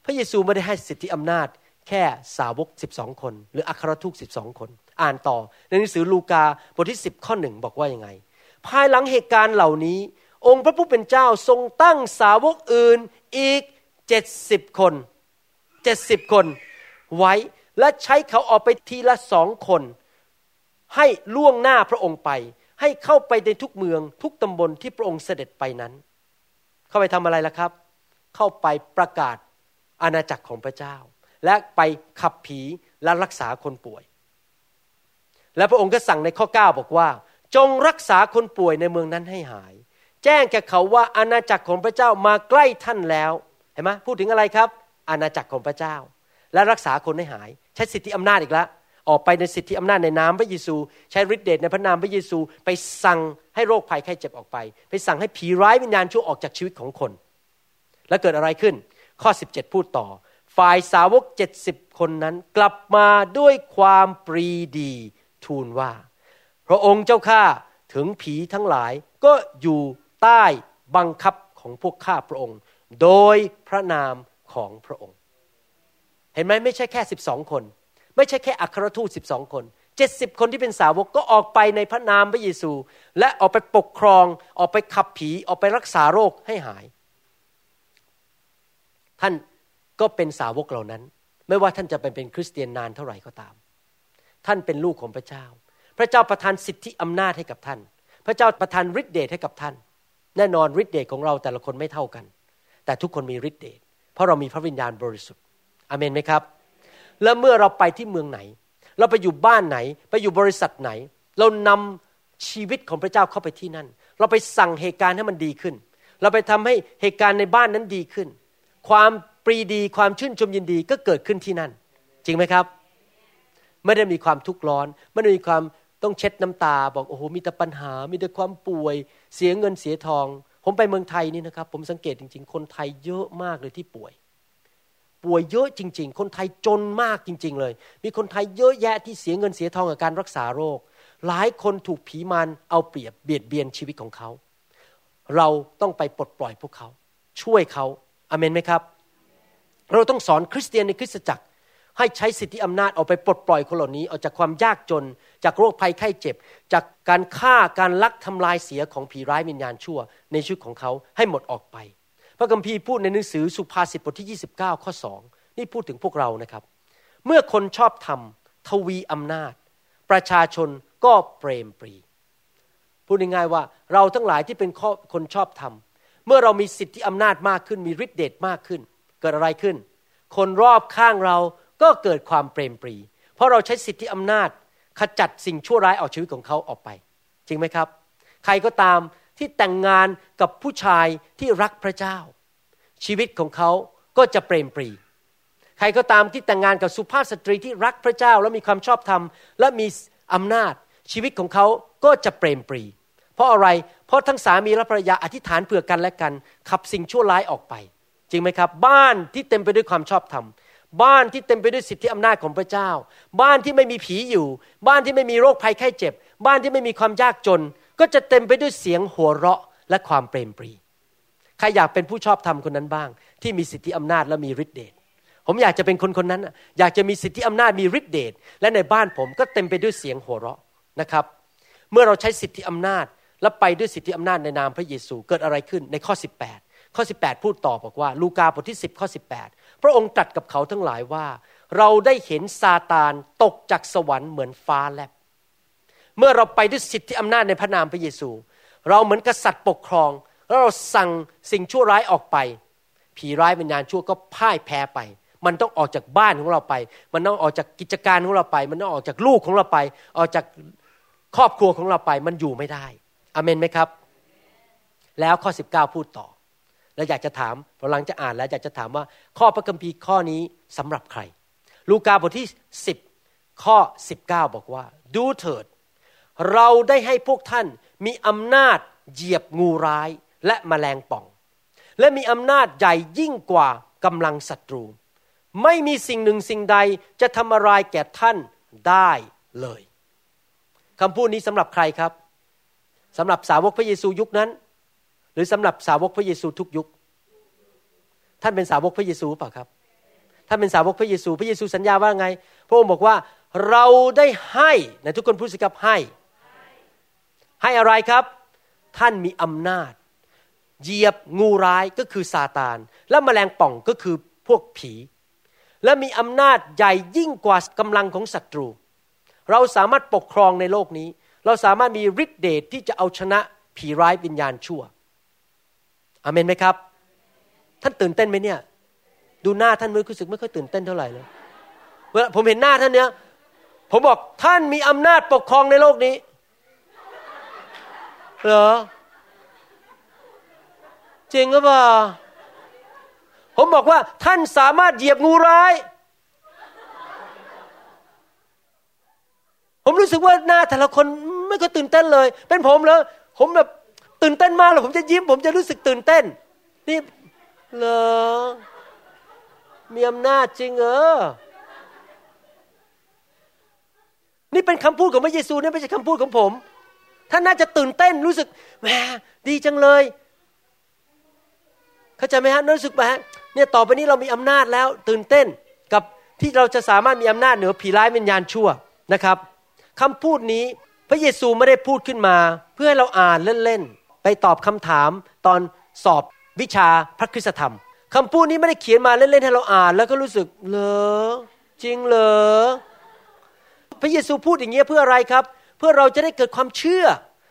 พระเยซูไม่ได้ให้สิทธิอำนาจ แค่สาวก12คน หรืออัครทูต12คน อ่านต่อ ในหนังสือลูกาบทที่10ข้อหนึ่งบอกว่ายังไง ภายหลังเหตุการณ์เหล่านี้ องค์พระผู้เป็นเจ้าทรงตั้งสาวกอื่นอีก70คน70คนไว้ และใช้เขาออกไปทีละสองคน ให้ล่วงหน้าพระองค์ไป ให้เข้าไปในทุกเมืองทุกตำบลที่พระองค์เสด็จไปนั้น เข้าไปทำอะไรล่ะครับ เข้าไปประกาศอาณาจักรของพระเจ้า และไปขับผีและรักษาคนป่วย และพระองค์ก็สั่งในข้อ 9 บอกว่า จงรักษาคนป่วยในเมืองนั้นให้หาย แจ้งแก่เขาว่าอาณาจักรของพระเจ้ามาใกล้ท่านแล้วเห็นไหมพูดถึงอะไรครับ อาณาจักรของพระเจ้า และรักษาคนให้หาย ใช้สิทธิอำนาจอีกแล้วออกไปในสิทธิอำนาจในนามพระเยซู ใช้ฤทธิเดชในพระนามพระเยซู ไปสั่งให้โรคภัยไข้เจ็บออกไป ไปสั่งให้ผีร้ายวิญญาณชั่วออกจากชีวิตของคน แล้วเกิดอะไรขึ้น ข้อ 17 พูดต่อ ฝ่ายสาวก 70 คนนั้นกลับมาด้วยความปรีดี ทูลว่า พระองค์เจ้าข้าถึงผีทั้งหลายก็อยู่ใต้บังคับของพวกข้าพระองค์ โดยพระนามของพระองค์ เห็นไหมไม่ใช่แค่12คน ไม่ใช่แค่อัครทูต12คน70คนที่เป็นสาวกก็ออกไปในพระนามพระเยซู และออกไปปกครอง ออกไปขับผีออกไปรักษาโรคให้หาย ท่านก็เป็นสาวกเหล่านั้น ไม่ว่าท่านจะเป็นเป็นคริสเตียนนานเท่าไหร่ก็ตาม ท่านเป็นลูกของพระเจ้า พระเจ้าประทานสิทธิอำนาจให้กับท่าน พระเจ้าประทานฤทธิเดชให้กับท่าน แน่นอนฤทธิเดชของเราแต่ละคนไม่เท่ากัน แต่ทุกคนมีฤทธิเดชเพราะเรามีพระวิญญาณบริสุทธิ์ อเมนไหมครับ แล้วเมื่อเราไปที่เมืองไหน เราไปอยู่บ้านไหน ไปอยู่บริษัทไหน เรานำชีวิตของพระเจ้าเข้าไปที่นั่น เราไปสั่งเหตุการณ์ให้มันดีขึ้น เราไปทำให้เหตุการณ์ในบ้านนั้นดีขึ้น ความปรีดีความชื่นชมยินดีก็เกิดขึ้นที่นั่น จริงไหมครับ ไม่ได้มีความทุกข์ร้อน ไม่ได้มีความต้องเช็ดน้ำตา บอกโอ้โหมีแต่ปัญหา มีแต่ความป่วย เสียเงินเสียทอง ผมไปเมืองไทยนี่นะครับ ผมสังเกตจริง ๆ คนไทยเยอะมากเลยที่ป่วย ป่วยเยอะจริง ๆ คนไทยจนมากจริง ๆ เลย มีคนไทยเยอะแยะที่เสียเงินเสียทองกับการรักษาโรค หลายคนถูกผีมารเอาเปรียบเบียดเบียนชีวิตของเขา เราต้องไปปลดปล่อยพวกเขา ช่วยเขาอเมนไหมครับ เราต้องสอนคริสเตียนในคริสตจักร ให้ใช้สิทธิอำนาจเอาไปปลดปล่อยคนเหล่านี้ออกจากความยากจน จากโรคภัยไข้เจ็บ จากการฆ่าการลักทำลายเสียของผีร้ายวิญญาณชั่ว ในชีวิตของเขาให้หมดออกไป ระคัมภีร์พูดในหนังสือสุภาษิตบทที่ 29 ข้อ 2 นี่พูดถึงพวกเรานะครับ เมื่อคนชอบทำทวีอำนาจ ประชาชนก็เปรมปรี พูดง่ายๆว่าเราทั้งหลายที่เป็นคนชอบทำเมื่อเรามีสิทธิอำนาจมากขึ้นมีฤทธิเดชมากขึ้น เกิดอะไรขึ้น คนรอบข้างเราก็เกิดความเปรมปรี เพราะเราใช้สิทธิอำนาจขจัดสิ่งชั่วร้ายออกชีวิตของเขาออกไป จริงไหมครับ ใครก็ตาม ที่แต่งงานกับผู้ชายที่รักพระเจ้า ชีวิตของเขาก็จะเปรมปรี ใครก็ตามที่แต่งงานกับสุภาพสตรีที่รักพระเจ้าและมีความชอบธรรม และมีอำนาจชีวิตของเขาก็จะเปรมปรี เพราะอะไร เพราะทั้งสามีและภรรยาอธิษฐานเผื่อกันและกัน ขับสิ่งชั่วร้ายออกไป จริงไหมครับ บ้านที่เต็มไปด้วยความชอบธรรมบ้านที่เต็มไปด้วยสิทธิอำนาจของพระเจ้า บ้านที่ไม่มีผีอยู่ บ้านที่ไม่มีโรคภัยไข้เจ็บ บ้านที่ไม่มีความยากจน ก็จะเต็มไปด้วยเสียงหัวเราะและความเปรมปรี ใครอยากเป็นผู้ชอบธรรมคนนั้นบ้าง ที่มีสิทธิอำนาจและมีฤทธิเดช ผมอยากจะเป็นคนคนนั้น อยากจะมีสิทธิอำนาจมีฤทธิเดช และในบ้านผมก็เต็มไปด้วยเสียงหัวเราะนะครับ เมื่อเราใช้สิทธิอำนาจและไปด้วยสิทธิอำนาจในนามพระเยซูเกิดอะไรขึ้นในข้อ 18 ข้อ 18 พูดต่อบอกว่า ลูกาบทที่ 10 ข้อ 18 พระองค์ตรัสกับเขาทั้งหลายว่า เราได้เห็นซาตานตกจากสวรรค์เหมือนฟ้าแลบ มื่อเราไปด้วยสิทธิอำนาจในพระนามพระเยซู เราเหมือนกษัตริย์ปกครอง แล้วเราสั่งสิ่งชั่วร้ายออกไป ผีร้ายวิญญาณชั่วก็พ่ายแพ้ไป มันต้องออกจากบ้านของเราไป มันต้องออกจากกิจการของเราไป มันต้องออกจากลูกของเราไป ออกจากครอบครัวของเราไป มันอยู่ไม่ได้อเมนไหมครับ แล้วข้อ 19 พูดต่อ แล้วอยากจะถามพอหลังจะอ่านแล้วอยากจะถามว่าข้อพระคัมภีร์ข้อนี้สำหรับใคร ลูกาบทที่ 10 ข้อ 19 บอกว่า ดูเถิด เราได้ให้พวกท่านมีอำนาจเหยียบงูร้ายและแมลงป่อง และมีอำนาจใหญ่ยิ่งกว่ากำลังศัตรู ไม่มีสิ่งหนึ่งสิ่งใดจะทำอะไรแก่ท่านได้เลยคำพูดนี้สำหรับใครครับสำหรับสาวกพระเยซูยุคนั้น หรือสำหรับสาวกพระเยซูทุกยุค ท่านเป็นสาวกพระเยซูเปล่าครับ ท่านเป็นสาวกพระเยซู พระเยซูสัญญาว่าไง พระองค์บอกว่าเราได้ให้นะทุกคนพูดสิครับให้ ให้อะไรครับ ท่านมีอำนาจเหยียบงูร้ายก็คือซาตาน และแมลงป่องก็คือพวกผี และมีอำนาจใหญ่ยิ่งกว่ากำลังของศัตรู เราสามารถปกครองในโลกนี้ เราสามารถมีฤทธิเดชที่จะเอาชนะผีร้ายวิญญาณชั่วอเมนไหมครับ ท่านตื่นเต้นไหมเนี่ย ดูหน้าท่านมือรู้สึกไม่ค่อยตื่นเต้นเท่าไหร่เลยเวลาผมเห็นหน้าท่านเนี้ยผมบอกท่านมีอำนาจปกครองในโลกนี้ เหรอ จริงหรือเปล่า ผมบอกว่า ท่านสามารถเหยียบงูร้าย ผมรู้สึกว่าหน้าแต่ละคนไม่ก็ตื่นเต้นเลย เป็นผมเลยผมแบบตื่นเต้นมากเลยผมจะยิ้ม ผมจะรู้สึกตื่นเต้น นี่เหรอ มีอำนาจจริงเออนี่เป็นคำพูดของพระเยซูนี่ไม่ใช่คำพูดของผม ท่านน่าจะตื่นเต้นรู้สึกแหมดีจังเลย เข้าใจไหมฮะรู้สึกไหมฮะเนี่ยต่อไปนี้เรามีอำนาจแล้ว ตื่นเต้นกับที่เราจะสามารถมีอำนาจเหนือผีร้ายวิญญาณชั่วนะครับคำพูดนี้พระเยซูไม่ได้พูดขึ้นมา เพื่อให้เราอ่านเล่นๆไปตอบคำถามตอนสอบวิชาพระคุณธรรมคำพูดนี้ไม่ได้เขียนมาเล่นๆให้เราอ่าน แล้วก็รู้สึกเหรอจริงเหรอพระเยซูพูดอย่างเงี้ยเพื่ออะไรครับ พื่อเราจะได้เกิดความเชื่อ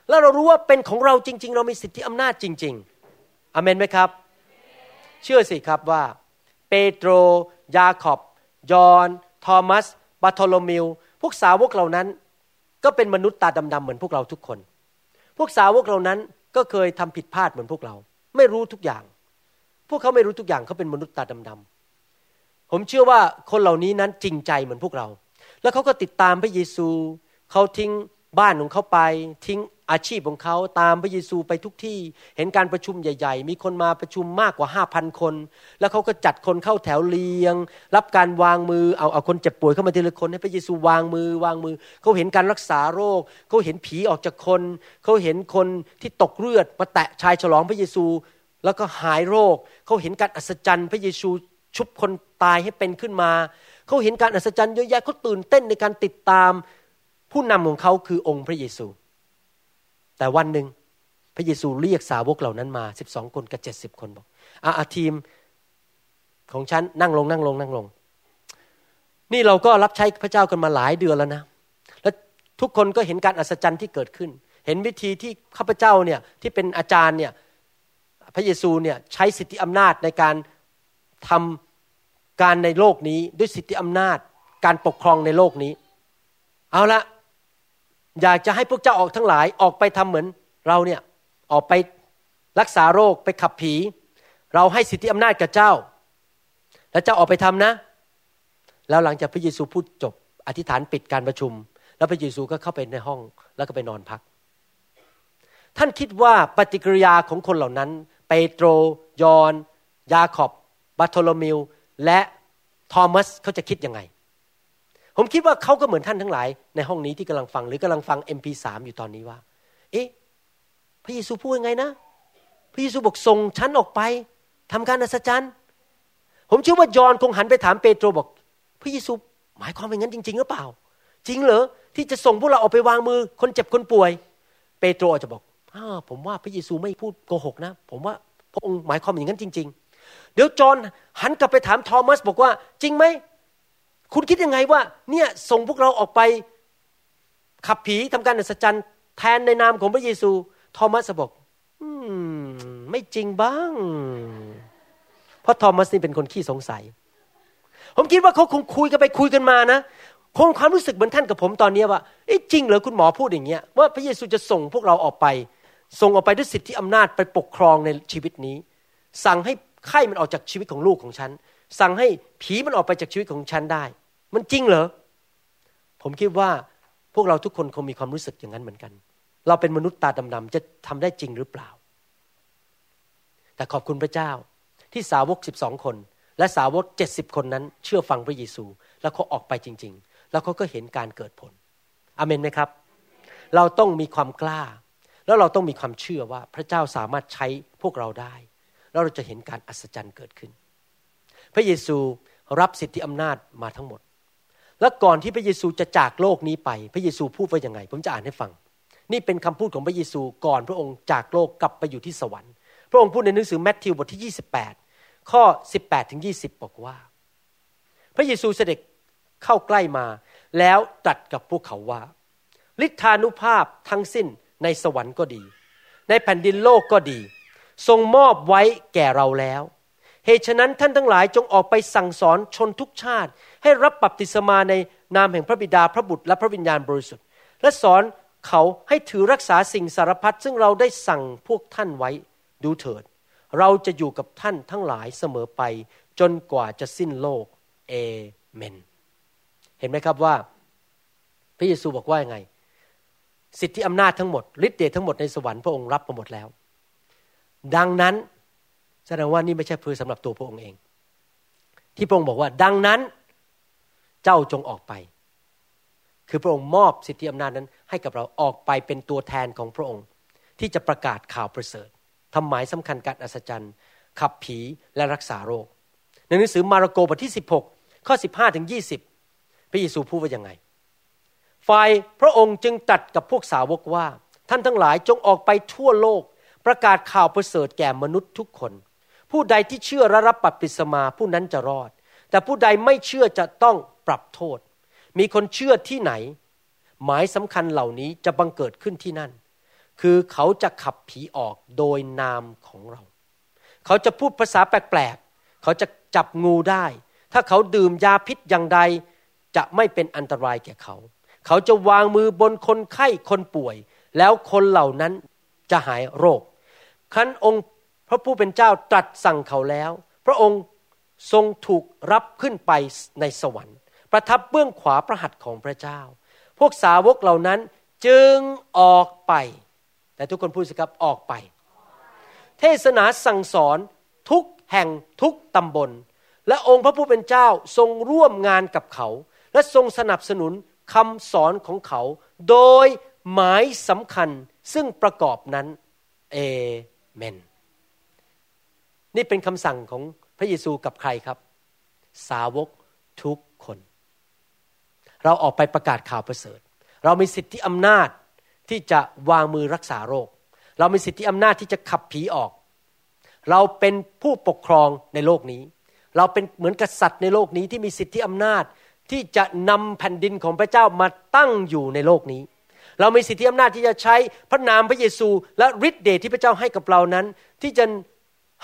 แล้วเรารู้ว่าเป็นของเราจริง ๆ เรามีสิทธิอำนาจจริง ๆอเมนไหมครับ เชื่อสิครับว่า เปโตร ยาขอบ ยอน ทอมัส บาโทโลมิว พวกสาวกเหล่านั้น ก็เป็นมนุษย์ตาดำๆเหมือนพวกเราทุกคน พวกสาวกเหล่านั้นก็เคยทำผิดพลาดเหมือนพวกเรา ไม่รู้ทุกอย่าง พวกเขาไม่รู้ทุกอย่างเขาเป็นมนุษย์ตาดำๆผมเชื่อว่าคนเหล่านี้นั้นจริงใจเหมือนพวกเรา แล้วเขาก็ติดตามพระเยซู เขาทิ้ง บ้านของเขาไปทิ้งอาชีพของเขาตามพระเยซูไปทุกที่ เห็นการประชุมใหญ่ ๆ มีคนมาประชุมมากกว่าห้าพันคน แล้วเขาก็จัดคนเข้าแถวเรียง รับการวางมือเอาเอาคนเจ็บป่วยเข้ามาทีละคนให้พระเยซูวางมือวางมือเขาเห็นการรักษาโรคเขาเห็นผีออกจากคนเขาเห็นคนที่ตกเลือดมาแตะชายฉลองพระเยซู แล้วก็หายโรคเขาเห็นการอัศจรรย์พระเยซูชุบคนตายให้เป็นขึ้นมาเขาเห็นการอัศจรรย์เยอะแยะเขาตื่นเต้นในการติดตาม ผู้นำของเขาคือองค์พระเยซู แต่วันหนึ่งพระเยซูเรียกสาวกเหล่านั้นมาสิบสองคนกับเจ็ดสิบคนบอกอาทีมของฉันนั่งลงนั่งลงนั่งลง นี่เราก็รับใช้พระเจ้ากันมาหลายเดือนแล้วนะ และทุกคนก็เห็นการอัศจรรย์ที่เกิดขึ้น เห็นวิธีที่ข้าพเจ้าเนี่ยที่เป็นอาจารย์เนี่ยพระเยซูเนี่ยใช้สิทธิอำนาจในการทำการในโลกนี้ ด้วยสิทธิอำนาจ การปกครองในโลกนี้ เอาละ อยากจะให้พวกเจ้าออกทั้งหลายออกไปทำเหมือนเราเนี่ยออกไปรักษาโรคไปขับผี เราให้สิทธิอำนาจกับเจ้า แล้วเจ้าออกไปทำนะ แล้วหลังจากพระเยซูพูดจบ อธิษฐานปิดการประชุม แล้วพระเยซูก็เข้าไปในห้องแล้วก็ไปนอนพัก ท่านคิดว่าปฏิกิริยาของคนเหล่านั้น เปโตร ยอน ยาขอบบาโทโลมิว และทอมัสเขาจะคิดยังไง ผมคิดว่าเขาก็เหมือนท่านทั้งหลาย ในห้องนี้ที่กำลังฟังหรือกำลังฟัง MP3 อยู่ตอนนี้ว่า เอ๊ะพระเยซูพูดยังไงนะ พระเยซูบอกส่งฉันออกไปทำการอัศจรรย์ ผมเชื่อว่ายอนคงหันไปถามเปโตรบอก พระเยซูหมายความเป็นงั้นจริง ๆ หรือเปล่า จริงเหรอที่จะส่งพวกเราออกไปวางมือ คนเจ็บคนป่วย เปโตรอาจจะบอกอ้าผมว่าพระเยซูไม่พูดโกหกนะ ผมว่าพระองค์หมายความอย่างนั้นจริง ๆ เดี๋ยวจอห์นหันกลับไปถามทอมัสบอกว่า จริงไหม คุณคิดยังไงว่าเนี่ยส่งพวกเราออกไปขับผีทำการอัศจรรย์แทนในนามของพระเยซู ทอมัสบอกอืมไม่จริงบ้าง เพราะทอมัสนี่เป็นคนขี้สงสัย ผมคิดว่าเขาคงคุยกันไปคุยกันมานะคงความรู้สึกเหมือนท่านกับผมตอนนี้ว่าจริงเหรอคุณหมอพูดอย่างเงี้ยว่าพระเยซูจะส่งพวกเราออกไป ส่งออกไปด้วยสิทธิอำนาจไปปกครองในชีวิตนี้ สั่งให้ไข้มันออกจากชีวิตของลูกของฉัน สั่งให้ผีมันออกไปจากชีวิตของฉันได้ มันจริงเหรอ ผมคิดว่าพวกเราทุกคนคงมีความรู้สึกอย่างนั้นเหมือนกัน เราเป็นมนุษย์ตาดำๆจะทำได้จริงหรือเปล่า แต่ขอบคุณพระเจ้าที่สาวกสิบองคน และสาวกเจ็ดสิบคนนั้น เชื่อฟังพระเยซู แล้วเขาออกไปจริง ๆ แล้วเขาก็เห็นการเกิดผลอเมนไหมครับ เราต้องมีความกล้า แล้วเราต้องมีความเชื่อว่าพระเจ้าสามารถใช้พวกเราได้ แล้วเราจะเห็นการอัศจรรย์เกิดขึ้น พระเยซูรับสิทธิอำนาจมาทั้งหมด และก่อนที่พระเยซูจะจากโลกนี้ไป พระเยซูพูดว่ายังไง ผมจะอ่านให้ฟัง นี่เป็นคำพูดของพระเยซูก่อนพระองค์จากโลกกลับไปอยู่ที่สวรรค์ พระองค์พูดในหนังสือแมทธิวบทที่ 28 ข้อ 18ถึง20 บอกว่า พระเยซูเสด็จเข้าใกล้มา แล้วตรัสกับพวกเขาว่าฤทธานุภาพทั้งสิ้นในสวรรค์ก็ดี ในแผ่นดินโลกก็ดี ทรงมอบไว้แก่เราแล้ว เหตุฉะนั้นท่านทั้งหลายจงออกไปสั่งสอนชนทุกชาติ ให้รับบัพติศมาในนามแห่งพระบิดาพระบุตรและพระวิญญาณบริสุทธิ์ และสอนเขาให้ถือรักษาสิ่งสารพัดซึ่งเราได้สั่งพวกท่านไว้ดูเถิด เราจะอยู่กับท่านทั้งหลายเสมอไปจนกว่าจะสิ้นโลกเอเมน เห็นไหมครับว่า พระเยซูบอกว่ายังไง สิทธิอำนาจทั้งหมดฤทธิ์เดชทั้งหมดในสวรรค์พระองค์รับมาหมดแล้ว ดังนั้นแสดงว่านี่ไม่ใช่เพื่อสำหรับตัวพระองค์เอง ที่พระองค์บอกว่า ดังนั้น เจ้าจงออกไป คือพระองค์มอบสิทธิอำนาจนั้น ให้กับเราออกไปเป็นตัวแทนของพระองค์ ที่จะประกาศข่าวประเสริฐทำหมายสำคัญการอัศจรรย์ ขับผีและรักษาโรค ในหนังสือมาระโกบทที่ 16 ข้อ 15 ถึง 20 พระเยซูพูดว่ายังไง ฝ่ายพระองค์จึงตัดกับพวกสาวกว่า ท่านทั้งหลายจงออกไปทั่วโลก ประกาศข่าวประเสริฐแก่มนุษย์ทุกคน ผู้ใดที่เชื่อและรับบัพติศมาผู้นั้นจะรอด แต่ผู้ใดไม่เชื่อจะต้องปรับโทษ มีคนเชื่อที่ไหน หมายสำคัญเหล่านี้จะบังเกิดขึ้นที่นั่น คือเขาจะขับผีออกโดยนามของเรา เขาจะพูดภาษาแปลกๆ เขาจะจับงูได้ ถ้าเขาดื่มยาพิษอย่างใด จะไม่เป็นอันตรายแก่เขา เขาจะวางมือบนคนไข้คนป่วย แล้วคนเหล่านั้นจะหายโรค ครั้นองค์พระผู้เป็นเจ้าตรัสสั่งเขาแล้ว พระองค์ ทรงถูกรับขึ้นไปในสวรรค์ ประทับเบื้องขวาพระหัตถ์ของพระเจ้า พวกสาวกเหล่านั้นจึงออกไป แต่ทุกคนพูดสิครับออกไป เทศนาสั่งสอนทุกแห่งทุกตำบล และองค์พระผู้เป็นเจ้าทรงร่วมงานกับเขา และทรงสนับสนุนคำสอนของเขา โดยหมายสำคัญซึ่งประกอบนั้นเอเมน นี่เป็นคำสั่งของ ระเยซูกับใครครับ สาวกทุกคน เราออกไปประกาศข่าวประเสริฐ เรามีสิทธิอำนาจที่จะวางมือรักษาโรค เรามีสิทธิอำนาจที่จะขับผีออก เราเป็นผู้ปกครองในโลกนี้ เราเป็นเหมือนกษัตริย์ในโลกนี้ที่มีสิทธิอำนาจที่จะนำแผ่นดินของพระเจ้ามาตั้งอยู่ในโลกนี้ เรามีสิทธิอำนาจที่จะใช้พระนามพระเยซู และฤทธิ์เดชที่พระเจ้าให้กับเรานั้น ที่จะ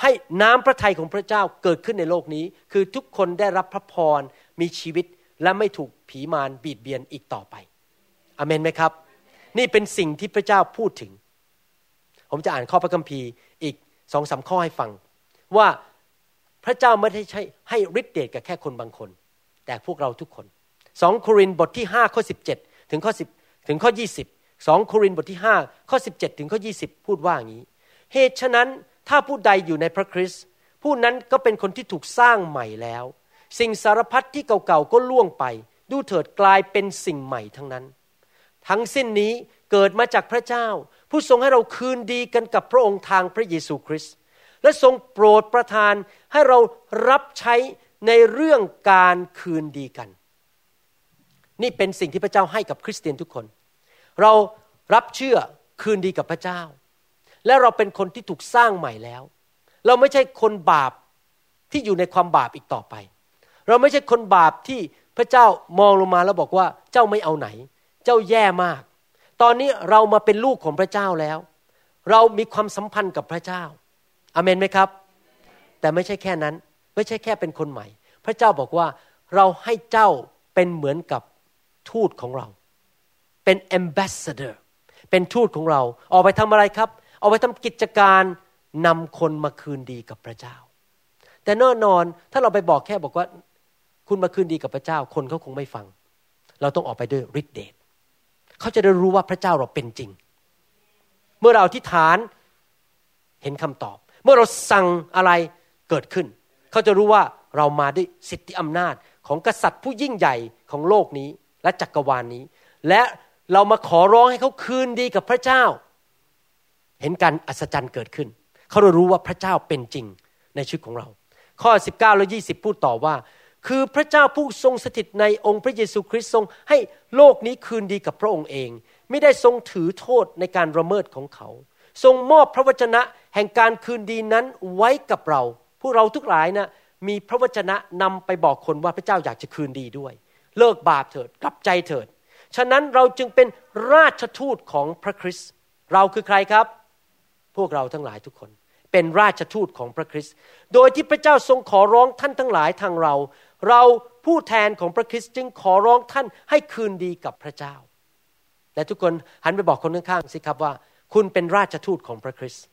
ให้น้ำพระทัยของพระเจ้าเกิดขึ้นในโลกนี้ คือทุกคนได้รับพระพรมีชีวิตและไม่ถูกผีมารบีดเบียนอีกต่อไปอเมนไหมครับ นี่เป็นสิ่งที่พระเจ้าพูดถึง ผมจะอ่านข้อพระคัมภีร์อีกสองสาข้อให้ฟัง ว่าพระเจ้าไม่ได้ใช้ให้ฤทธิเดชกับแค่คนบางคน แต่พวกเราทุกคนสองโครินบทที่ห้าข้อสิบเจ็ดถึงข้อสิบถึงข้อยี่สิบสองโครินบทที่ห้าข้อสิบเจ็ดถึงข้อยี่สิบพูดว่าอย่างนี้ เหตุฉะนั้น ถ้าผู้ใดอยู่ในพระคริสต์ผู้นั้นก็เป็นคนที่ถูกสร้างใหม่แล้ว สิ่งสารพัดที่เก่าๆก็ล่วงไป ดูเถิดกลายเป็นสิ่งใหม่ทั้งนั้น ทั้งสิ้นนี้เกิดมาจากพระเจ้า ผู้ทรงให้เราคืนดีกันกับพระองค์ทางพระเยซูคริสต์และทรงโปรดประทานให้เรารับใช้ในเรื่องการคืนดีกัน นี่เป็นสิ่งที่พระเจ้าให้กับคริสเตียนทุกคน เรารับเชื่อคืนดีกับพระเจ้า และเราเป็นคนที่ถูกสร้างใหม่แล้ว เราไม่ใช่คนบาปที่อยู่ในความบาปอีกต่อไป เราไม่ใช่คนบาปที่พระเจ้ามองลงมาแล้วบอกว่าเจ้าไม่เอาไหน เจ้าแย่มาก ตอนนี้เรามาเป็นลูกของพระเจ้าแล้ว เรามีความสัมพันธ์กับพระเจ้าอเมนไหมครับ แต่ไม่ใช่แค่นั้น ไม่ใช่แค่เป็นคนใหม่ พระเจ้าบอกว่าเราให้เจ้าเป็นเหมือนกับทูตของเรา เป็น ambassador เป็นทูตของเรา ออกไปทำอะไรครับ ออกไปทำกิจการนำคนมาคืนดีกับพระเจ้า แต่แน่นอนถ้าเราไปบอกแค่บอกว่า คุณมาคืนดีกับพระเจ้า คนเขาคงไม่ฟัง เราต้องออกไปด้วยฤทธิเดชเขาจะได้รู้ว่าพระเจ้าเราเป็นจริง เมื่อเราอธิษฐานเห็นคำตอบ เมื่อเราสั่งอะไรเกิดขึ้น เขาจะรู้ว่าเรามาด้วยสิทธิอำนาจของกษัตริย์ผู้ยิ่งใหญ่ของโลกนี้และจักรวาลนนี้ และเรามาขอร้องให้เขาคืนดีกับพระเจ้า เห็นการอัศจรรย์เกิดขึ้น เขาจะรู้ว่าพระเจ้าเป็นจริงในชีวิตของเรา ข้อ 19 และ 20 พูดต่อว่า คือพระเจ้าผู้ทรงสถิตในองค์พระเยซูคริสต์ทรงให้โลกนี้คืนดีกับพระองค์เอง ไม่ได้ทรงถือโทษในการระเมิดของเขา ทรงมอบพระวจนะแห่งการคืนดีนั้นไว้กับเรา พวกเราทุกหลายนะมีพระวจนะนำไปบอกคนว่าพระเจ้าอยากจะคืนดีด้วย เลิกบาปเถิดกลับใจเถิด ฉะนั้นเราจึงเป็นราชทูตของพระคริสต์เราคือใครครับ พวกเราทั้งหลายทุกคน เป็นราชทูตของพระคริสต์โดยที่พระเจ้าทรงขอร้องท่านทั้งหลายทางเรา เราผู้แทนของพระคริสต์จึงขอร้องท่านให้คืนดีกับพระเจ้า และทุกคนหันไปบอกคนข้างๆสิครับว่า คุณเป็นราชทูตของพระคริสต์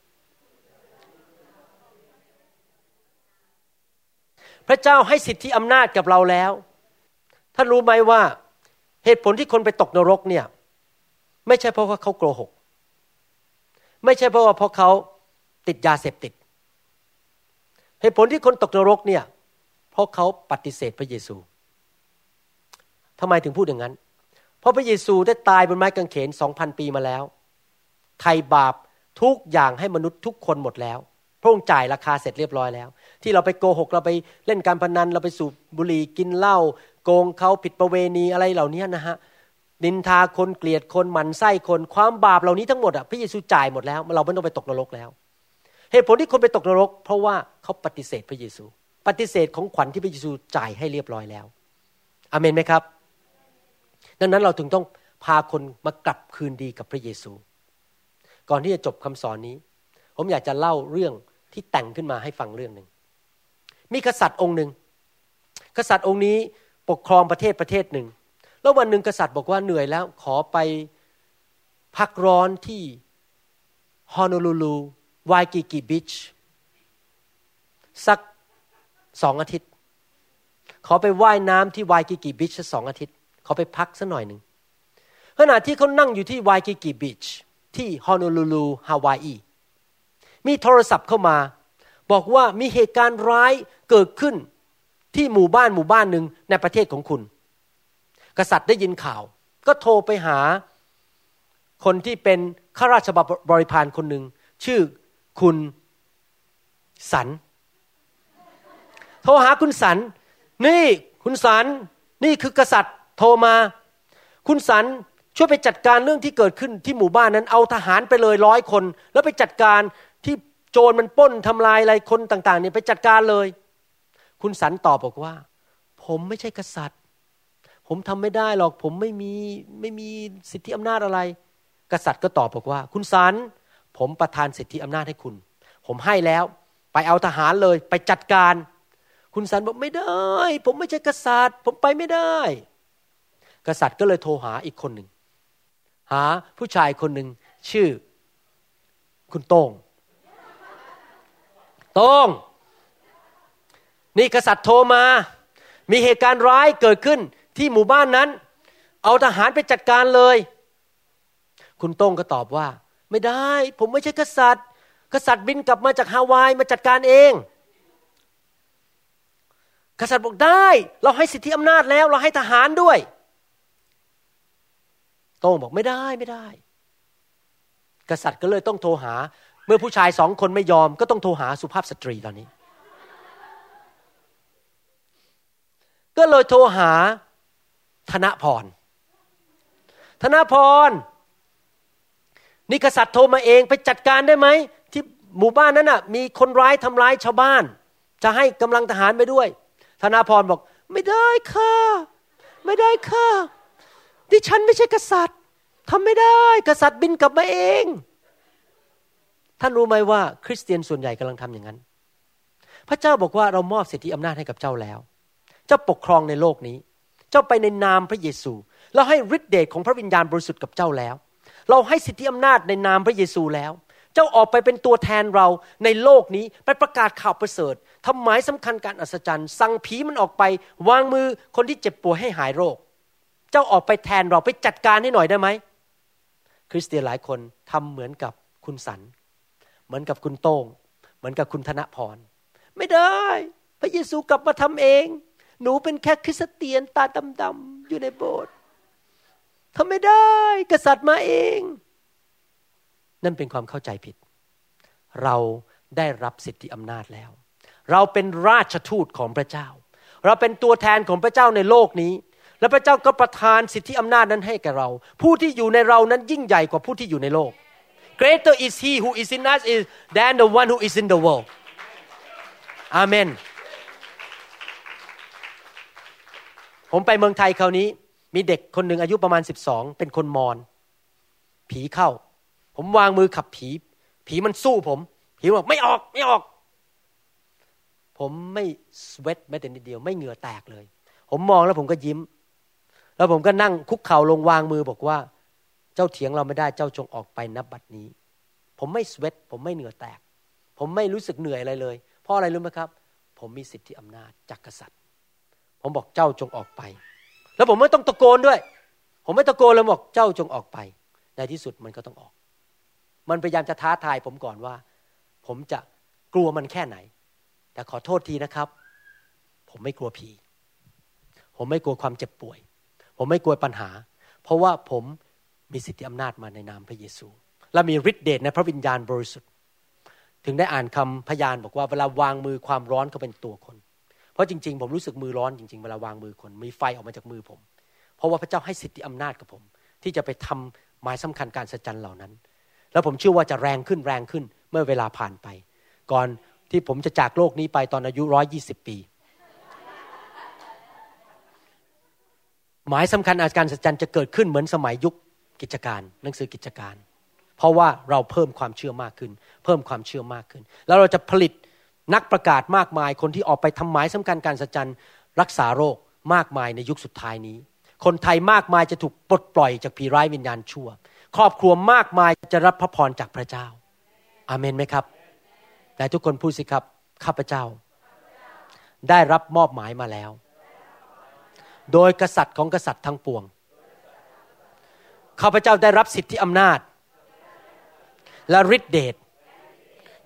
พระเจ้าให้สิทธิอำนาจกับเราแล้ว ท่านรู้ไหมว่าเหตุผลที่คนไปตกนรกเนี่ย ไม่ใช่เพราะว่าเขาโกหก ไม่ใช่เพราะว่าเพราะเขาติดยาเสพติด เหตุผลที่คนตกนรกเนี่ย เพราะเขาปฏิเสธพระเยซูทำไมถึงพูดอย่างนั้น เพราะพระเยซูได้ตายบนไม้กางเขนสองพันปีมาแล้ว ไถ่บาปทุกอย่างให้มนุษย์ทุกคนหมดแล้ว พระองค์จ่ายราคาเสร็จเรียบร้อยแล้ว ที่เราไปโกหกเราไปเล่นการพนันเราไปสูบบุหรี่กินเหล้าโกงเขาผิดประเวณีอะไรเหล่านี้นะฮะ นินทาคนเกลียดคนหมันไส้คนความบาปเหล่านี้ทั้งหมดอะพระเยซูจ่ายหมดแล้ว เราไม่ต้องไปตกนรกแล้ว เหตุผลที่คนไปตกนรก เพราะว่าเขาปฏิเสธพระเยซู ปฏิเสธของขวัญที่พระเยซูจ่ายให้เรียบร้อยแล้วอเมนไหมครับ ดังนั้นเราถึงต้องพาคนมากลับคืนดีกับพระเยซู ก่อนที่จะจบคำสอนนี้ ผมอยากจะเล่าเรื่องที่แต่งขึ้นมาให้ฟังเรื่องหนึ่งมีกษัตริย์องค์หนึ่งกษัตริย์องค์นี้ปกครองประเทศประเทศหนึ่ง แล้ววันหนึ่งกษัตริย์บอกว่าเหนื่อยแล้วขอไปพักร้อนที่ฮอนอลูลูวายกิกิบิชสักสองอาทิตย์ ขอไปว่ายน้ำที่วายกิกิบิชสักสองอาทิตย์ ขอไปพักสักหน่อยหนึ่งขณะที่เขานั่งอยู่ที่วายกิกิบิชที่ฮอนอลูลูฮาวายีมีโทรศัพท์เข้ามา บอกว่ามีเหตุการณ์ร้ายเกิดขึ้นที่หมู่บ้านหมู่บ้านหนึ่งในประเทศของคุณ กษัตริย์ได้ยินข่าว ก็โทรไปหาคนที่เป็นข้าราชบริพารคนหนึ่งชื่อคุณสัน โทรหาคุณสัน นี่คุณสันนี่คือกษัตริย์โทรมา คุณสันช่วยไปจัดการเรื่องที่เกิดขึ้นที่หมู่บ้านนั้นเอาทหารไปเลยร้อยคน แล้วไปจัดการที่โจรมันป้นทำลายอะไรคนต่าง ๆ เนี่ยไปจัดการเลย คุณสันตอบบอกว่า ผมไม่ใช่กษัตริย์ ผมทำไม่ได้หรอกผมไม่มีไม่มีสิทธิอำนาจอะไร กษัตริย์ก็ตอบบอกว่า คุณสันผมประทานสิทธิอำนาจให้คุณ ผมให้แล้ว ไปเอาทหารเลย ไปจัดการ คุณสันบอกไม่ได้ ผมไม่ใช่กษัตริย์ ผมไปไม่ได้ กษัตริย์ก็เลยโทรหาอีกคนหนึ่งหาผู้ชายคนหนึ่งชื่อ คุณโต้งโต้งนี่กษัตริย์โทรมา มีเหตุการณ์ร้ายเกิดขึ้น ที่หมู่บ้านนั้น เอาทหารไปจัดการเลย คุณโต้งก็ตอบว่า ไม่ได้ ผมไม่ใช่กษัตริย์ กษัตริย์บินกลับมาจากฮาวายมาจัดการเอง กษัตริย์บอกได้ เราให้สิทธิอำนาจแล้ว เราให้ทหารด้วยโต้งบอกไม่ได้ไม่ได้ กษัตริย์ก็เลยต้องโทรหา เมื่อผู้ชายสองคนไม่ยอม ก็ต้องโทรหาสุภาพสตรีตอนนี้ ก็เลยโทรหา ธนพร ธนพร นี่กษัตริย์โทรมาเองไปจัดการได้ไหม ที่หมู่บ้านนั้นน่ะ มีคนร้ายทำร้ายชาวบ้าน จะให้กำลังทหารไปด้วย ธนาพรบอก ไม่ได้ค่ะ ไม่ได้ค่ะ ดิฉันไม่ใช่กษัตริย์ทำไม่ได้ กษัตริย์บินกลับมาเอง ท่านรู้ไหมว่า คริสเตียนส่วนใหญ่กำลังทำอย่างนั้น พระเจ้าบอกว่าเรามอบสิทธิอำนาจให้กับเจ้าแล้ว เจ้าปกครองในโลกนี้ เจ้าไปในนามพระเยซูแล้วให้ฤทธิเดชของพระวิญญาณบริสุทธิ์กับเจ้าแล้ว เราให้สิทธิอำนาจในนามพระเยซูแล้ว เจ้าออกไปเป็นตัวแทนเราในโลกนี้ไปประกาศข่าวประเสริฐทำหมายสำคัญการอัศจรรย์ สั่งผีมันออกไป วางมือคนที่เจ็บป่วยให้หายโรค เจ้าออกไปแทนเราไปจัดการให้หน่อยได้ไหมคริสเตียนหลายคนทำเหมือนกับคุณสัน เหมือนกับคุณโต้ง เหมือนกับคุณธนพร ไม่ได้ พระเยซูกลับมาทำเอง หนูเป็นแค่คริสเตียนตาดำๆอยู่ในโบสถ์ทำไม่ได้ กษัตริย์มาเอง นั่นเป็นความเข้าใจผิด เราได้รับสิทธิอำนาจแล้ว เราเป็นราชทูตของพระเจ้า เราเป็นตัวแทนของพระเจ้าในโลกนี้ และพระเจ้าก็ประทานสิทธิอำนาจนั้นให้แก่เรา ผู้ที่อยู่ในเรานั้นยิ่งใหญ่กว่าผู้ที่อยู่ในโลก greater is he who is in us is than the one who is in the world อ ผมไปเมืองไทยคราวนี้ มีเด็กคนหนึ่งอายุประมาณสิบสองเป็นคนมอญผีเข้า ผมวางมือขับผี ผีมันสู้ผม ผีบอกไม่ออกไม่ออก ผมไม่สเวตแม้แต่นิดเดียว ไม่เหงื่อแตกเลย ผมมองแล้วผมก็ยิ้ม แล้วผมก็นั่งคุกเข่าลงวางมือบอกว่า เจ้าเถียงเราไม่ได้เจ้าจงออกไปนับบัดนี้ ผมไม่สเวตผมไม่เหงื่อแตก ผมไม่รู้สึกเหนื่อยอะไรเลย เพราะอะไรรู้ไหมครับ ผมมีสิทธิอำนาจจากกษัตริย์ ผมบอกเจ้าจงออกไป แล้วผมไม่ต้องตะโกนด้วย ผมไม่ตะโกนเลยบอกเจ้าจงออกไป ในที่สุดมันก็ต้องออก มันพยายามจะท้าทายผมก่อนว่า ผมจะกลัวมันแค่ไหน แต่ขอโทษทีนะครับ ผมไม่กลัวผี ผมไม่กลัวความเจ็บป่วย ผมไม่กลัวปัญหา เพราะว่าผมมีสิทธิอำนาจมาในนามพระเยซู และมีฤทธิเดชในพระวิญญาณบริสุทธิ์ ถึงได้อ่านคำพยานบอกว่าเวลาวางมือความร้อนก็เป็นตัวคน เพราะจริง ๆ ผมรู้สึกมือร้อนจริง ๆ เวลาวางมือคนมีไฟออกมาจากมือผม เพราะว่าพระเจ้าให้สิทธิอำนาจกับผม ที่จะไปทำหมายสำคัญการสัจจันเหล่านั้น แล้วผมเชื่อว่าจะแรงขึ้นแรงขึ้นเมื่อเวลาผ่านไป ก่อนที่ผมจะจากโลกนี้ไปตอนอายุร้อยยี่สิบปี หมายสำคัญอาการสัจจันจะเกิดขึ้นเหมือนสมัยยุคกิจการ หนังสือกิจการ เพราะว่าเราเพิ่มความเชื่อมากขึ้น เพิ่มความเชื่อมากขึ้น แล้วเราจะผลิต นักประกาศมากมาย คนที่ออกไปทำหมายสำคัญการสัจจันรักษาโรคมากมายในยุคสุดท้ายนี้ คนไทยมากมายจะถูกปลดปล่อยจากผีร้ายวิญญาณชั่ว ครอบครัวมากมายจะรับพระพรจากพระเจ้า อาเมนไหมครับแต่ทุกคนพูดสิครับข้าพเจ้า ได้รับมอบหมายมาแล้ว โดยกษัตริย์ของกษัตริย์ทั้งปวงข้าพเจ้าได้รับสิทธิอำนาจ และฤทธิเดช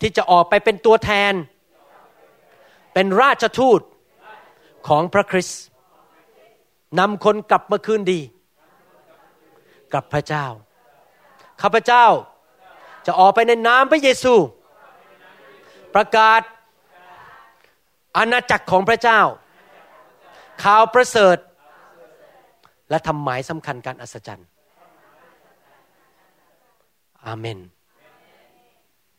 ที่จะออกไปเป็นตัวแทน เป็นราชทูตของพระคริสต์นำคนกลับมาคืนดี กับพระเจ้า ข้าพเจ้าจะออกไปในนามพระเยซู ประกาศอาณาจักรของพระเจ้า ข่าวประเสริฐ และทำหมายสำคัญการอัศจรรย์ อาเมน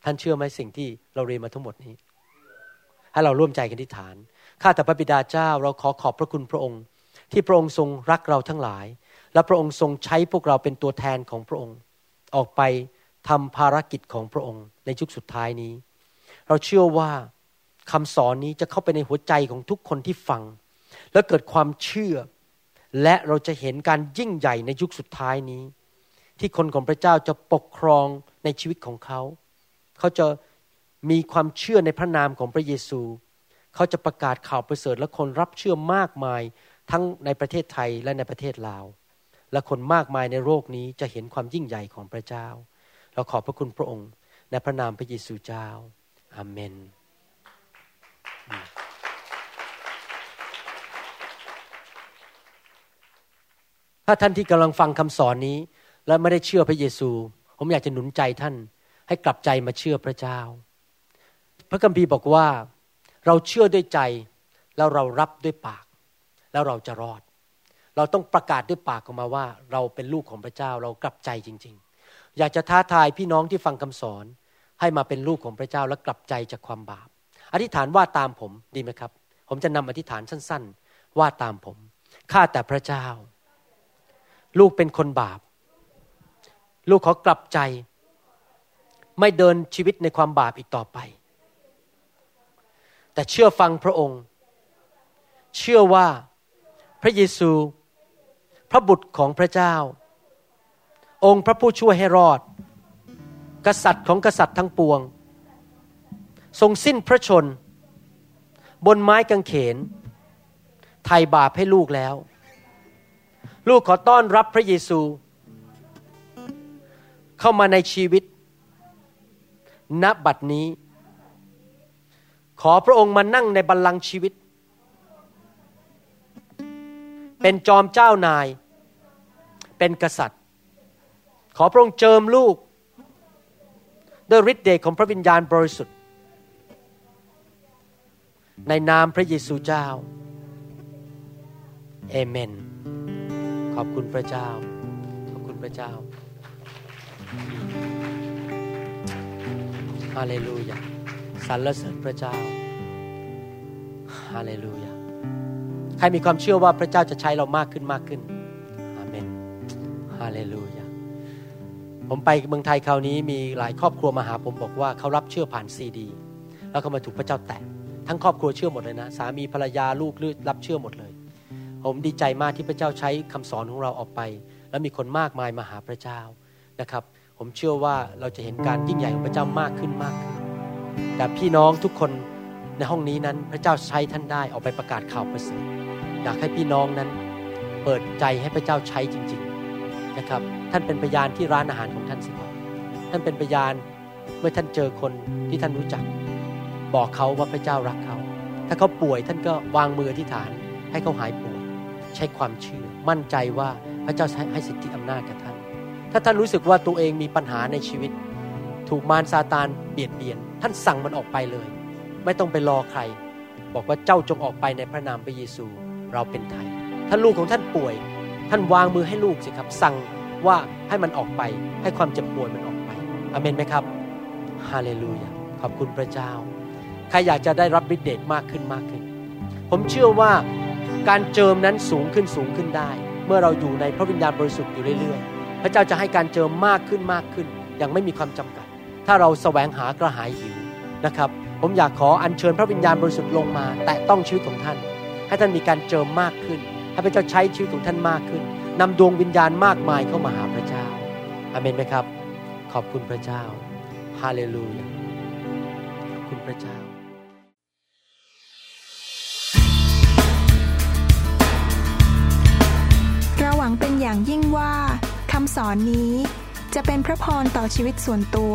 ท่านเชื่อไหมสิ่งที่เราเรียนมาทั้งหมดนี้ ให้เราร่วมใจกันที่ฐาน ข้าแต่พระบิดาเจ้าเราขอขอบพระคุณพระองค์ ที่พระองค์ทรงรักเราทั้งหลาย และพระองค์ทรงใช้พวกเราเป็นตัวแทนของพระองค์ ออกไปทำภารกิจของพระองค์ในยุคสุดท้ายนี้ เราเชื่อว่าคำสอนนี้จะเข้าไปในหัวใจของทุกคนที่ฟัง แล้วเกิดความเชื่อ และเราจะเห็นการยิ่งใหญ่ในยุคสุดท้ายนี้ ที่คนของพระเจ้าจะปกครองในชีวิตของเขา เขาจะ มีความเชื่อในพระนามของพระเยซู เขาจะประกาศข่าวประเสริฐและคนรับเชื่อมากมายทั้งในประเทศไทยและในประเทศลาว และคนมากมายในโลกนี้จะเห็นความยิ่งใหญ่ของพระเจ้า เราขอบพระคุณพระองค์ในพระนามพระเยซูเจ้าอาเมน ถ้าท่านที่กำลังฟังคำสอนนี้ และไม่ได้เชื่อพระเยซู ผมอยากจะหนุนใจท่านให้กลับใจมาเชื่อพระเจ้า พระคัมภีร์บอกว่าเราเชื่อด้วยใจแล้วเรารับด้วยปาก แล้วเราจะรอด เราต้องประกาศด้วยปากออกมาว่า เราเป็นลูกของพระเจ้าเรากลับใจจริง ๆ อยากจะท้าทายพี่น้องที่ฟังคำสอน ให้มาเป็นลูกของพระเจ้าและกลับใจจากความบาป อธิษฐานว่าตามผมดีไหมครับ ผมจะนำอธิษฐานสั้น ๆ ว่าตามผมข้าแต่พระเจ้า ลูกเป็นคนบาป ลูกขอกลับใจ ไม่เดินชีวิตในความบาปอีกต่อไป แต่เชื่อฟังพระองค์ เชื่อว่าพระเยซู พระบุตรของพระเจ้า องค์พระผู้ช่วยให้รอด กษัตริย์ของกษัตริย์ทั้งปวง ทรงสิ้นพระชน บนไม้กางเขนไถ่บาปให้ลูกแล้ว ลูกขอต้อนรับพระเยซู เข้ามาในชีวิต ณบัดนี้ ขอพระองค์มานั่งในบัลลังก์ชีวิต เป็นจอมเจ้านาย เป็นกษัตริย์ ขอพระองค์เจิมลูก ด้วยฤทธิ์เดชของพระวิญญาณบริสุทธิ์ ในนามพระเยซูเจ้า เอเมน ขอบคุณพระเจ้า ขอบคุณพระเจ้าฮาเลลูยา สรรเสริญพระเจ้าฮาเลลูยาใครมีความเชื่อว่าพระเจ้าจะใช้เรามากขึ้นมากขึ้นอาเมนฮาเลลูยาผมไปเมืองไทยคราวนี้มีหลายครอบครัวมาหาผมบอกว่าเขารับเชื่อผ่านซีดี แล้วเขามาถูกพระเจ้าแตะทั้งครอบครัวเชื่อหมดเลยนะ สามีภรรยาลูกลือรับเชื่อหมดเลย ผมดีใจมากที่พระเจ้าใช้คำสอนของเราออกไป แล้วมีคนมากมายมาหาพระเจ้านะครับ ผมเชื่อว่าเราจะเห็นการยิ่งใหญ่ของพระเจ้ามากขึ้นมากขึ้น แต่พี่น้องทุกคนในห้องนี้นั้น พระเจ้าใช้ท่านได้ออกไปประกาศข่าวประเสริฐอยากให้พี่น้องนั้นเปิดใจให้พระเจ้าใช้จริง ๆนะครับ ท่านเป็นพยานที่ร้านอาหารของท่านสิครับท่านเป็นพยานเมื่อท่านเจอคนที่ท่านรู้จัก บอกเขาว่าพระเจ้ารักเขา ถ้าเขาป่วยท่านก็วางมือที่ฐาน ให้เขาหายป่วย ใช้ความเชื่อ มั่นใจว่าพระเจ้าให้สิทธิอำนาจกับท่าน ถ้าท่านรู้สึกว่าตัวเองมีปัญหาในชีวิต ถูกมารซาตานเบียดเบียน ท่านสั่งมันออกไปเลย ไม่ต้องไปรอใคร บอกว่าเจ้าจงออกไปในพระนามพระเยซูเราเป็นไทยถ้าลูกของท่านป่วย ท่านวางมือให้ลูกสิครับ สั่งว่าให้มันออกไป ให้ความเจ็บป่วยมันออกไปอเมนไหมครับฮาเลลูยาขอบคุณพระเจ้า ใครอยากจะได้รับฤทธิ์เดชมากขึ้นมากขึ้น ผมเชื่อว่าการเจิมนั้นสูงขึ้นสูงขึ้นได้ เมื่อเราอยู่ในพระวิญญาณบริสุทธิ์อยู่เรื่อยๆ พระเจ้าจะให้การเจิมมากขึ้นมากขึ้น อย่างไม่มีความจำกัด ถ้าเราแสวงหากระหายหิวนะครับ ผมอยากขออัญเชิญพระวิญญาณบริสุทธิ์ลงมา แตะต้องชีวิตของท่าน ให้ท่านมีการเจิมมากขึ้น ให้พระเจ้าใช้ชีวิตของท่านมากขึ้นนำดวงวิญญาณมากมายเข้ามาหาพระเจ้าอาเมนไหมครับ ขอบคุณพระเจ้าฮาเลลูยาขอบคุณพระเจ้าเราหวังเป็นอย่างยิ่งว่าคำสอนนี้จะเป็นพระพรต่อชีวิตส่วนตัว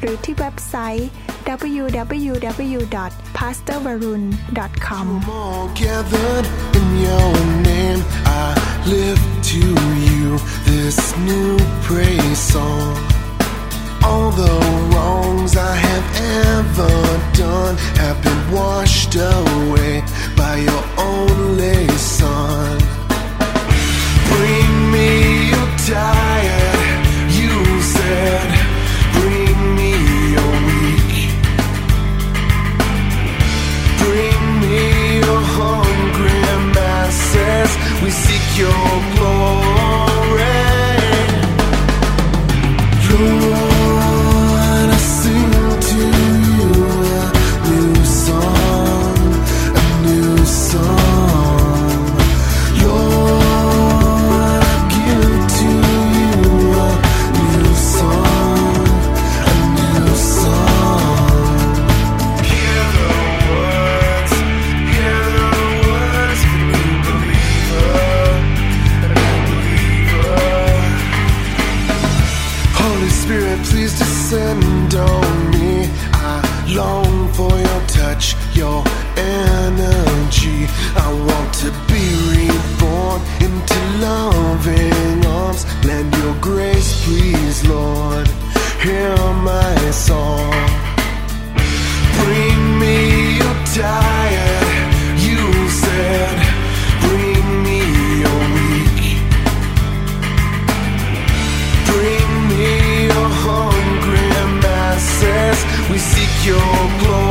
หรือที่เว็บไซต์ www.pastorvarun.com Come all gathered in your name. I lift to you this new praise song. All the wrongs I have ever done have been washed away by your only Son. Bring me your tired, We seek your glory. Lord, We seek your glory.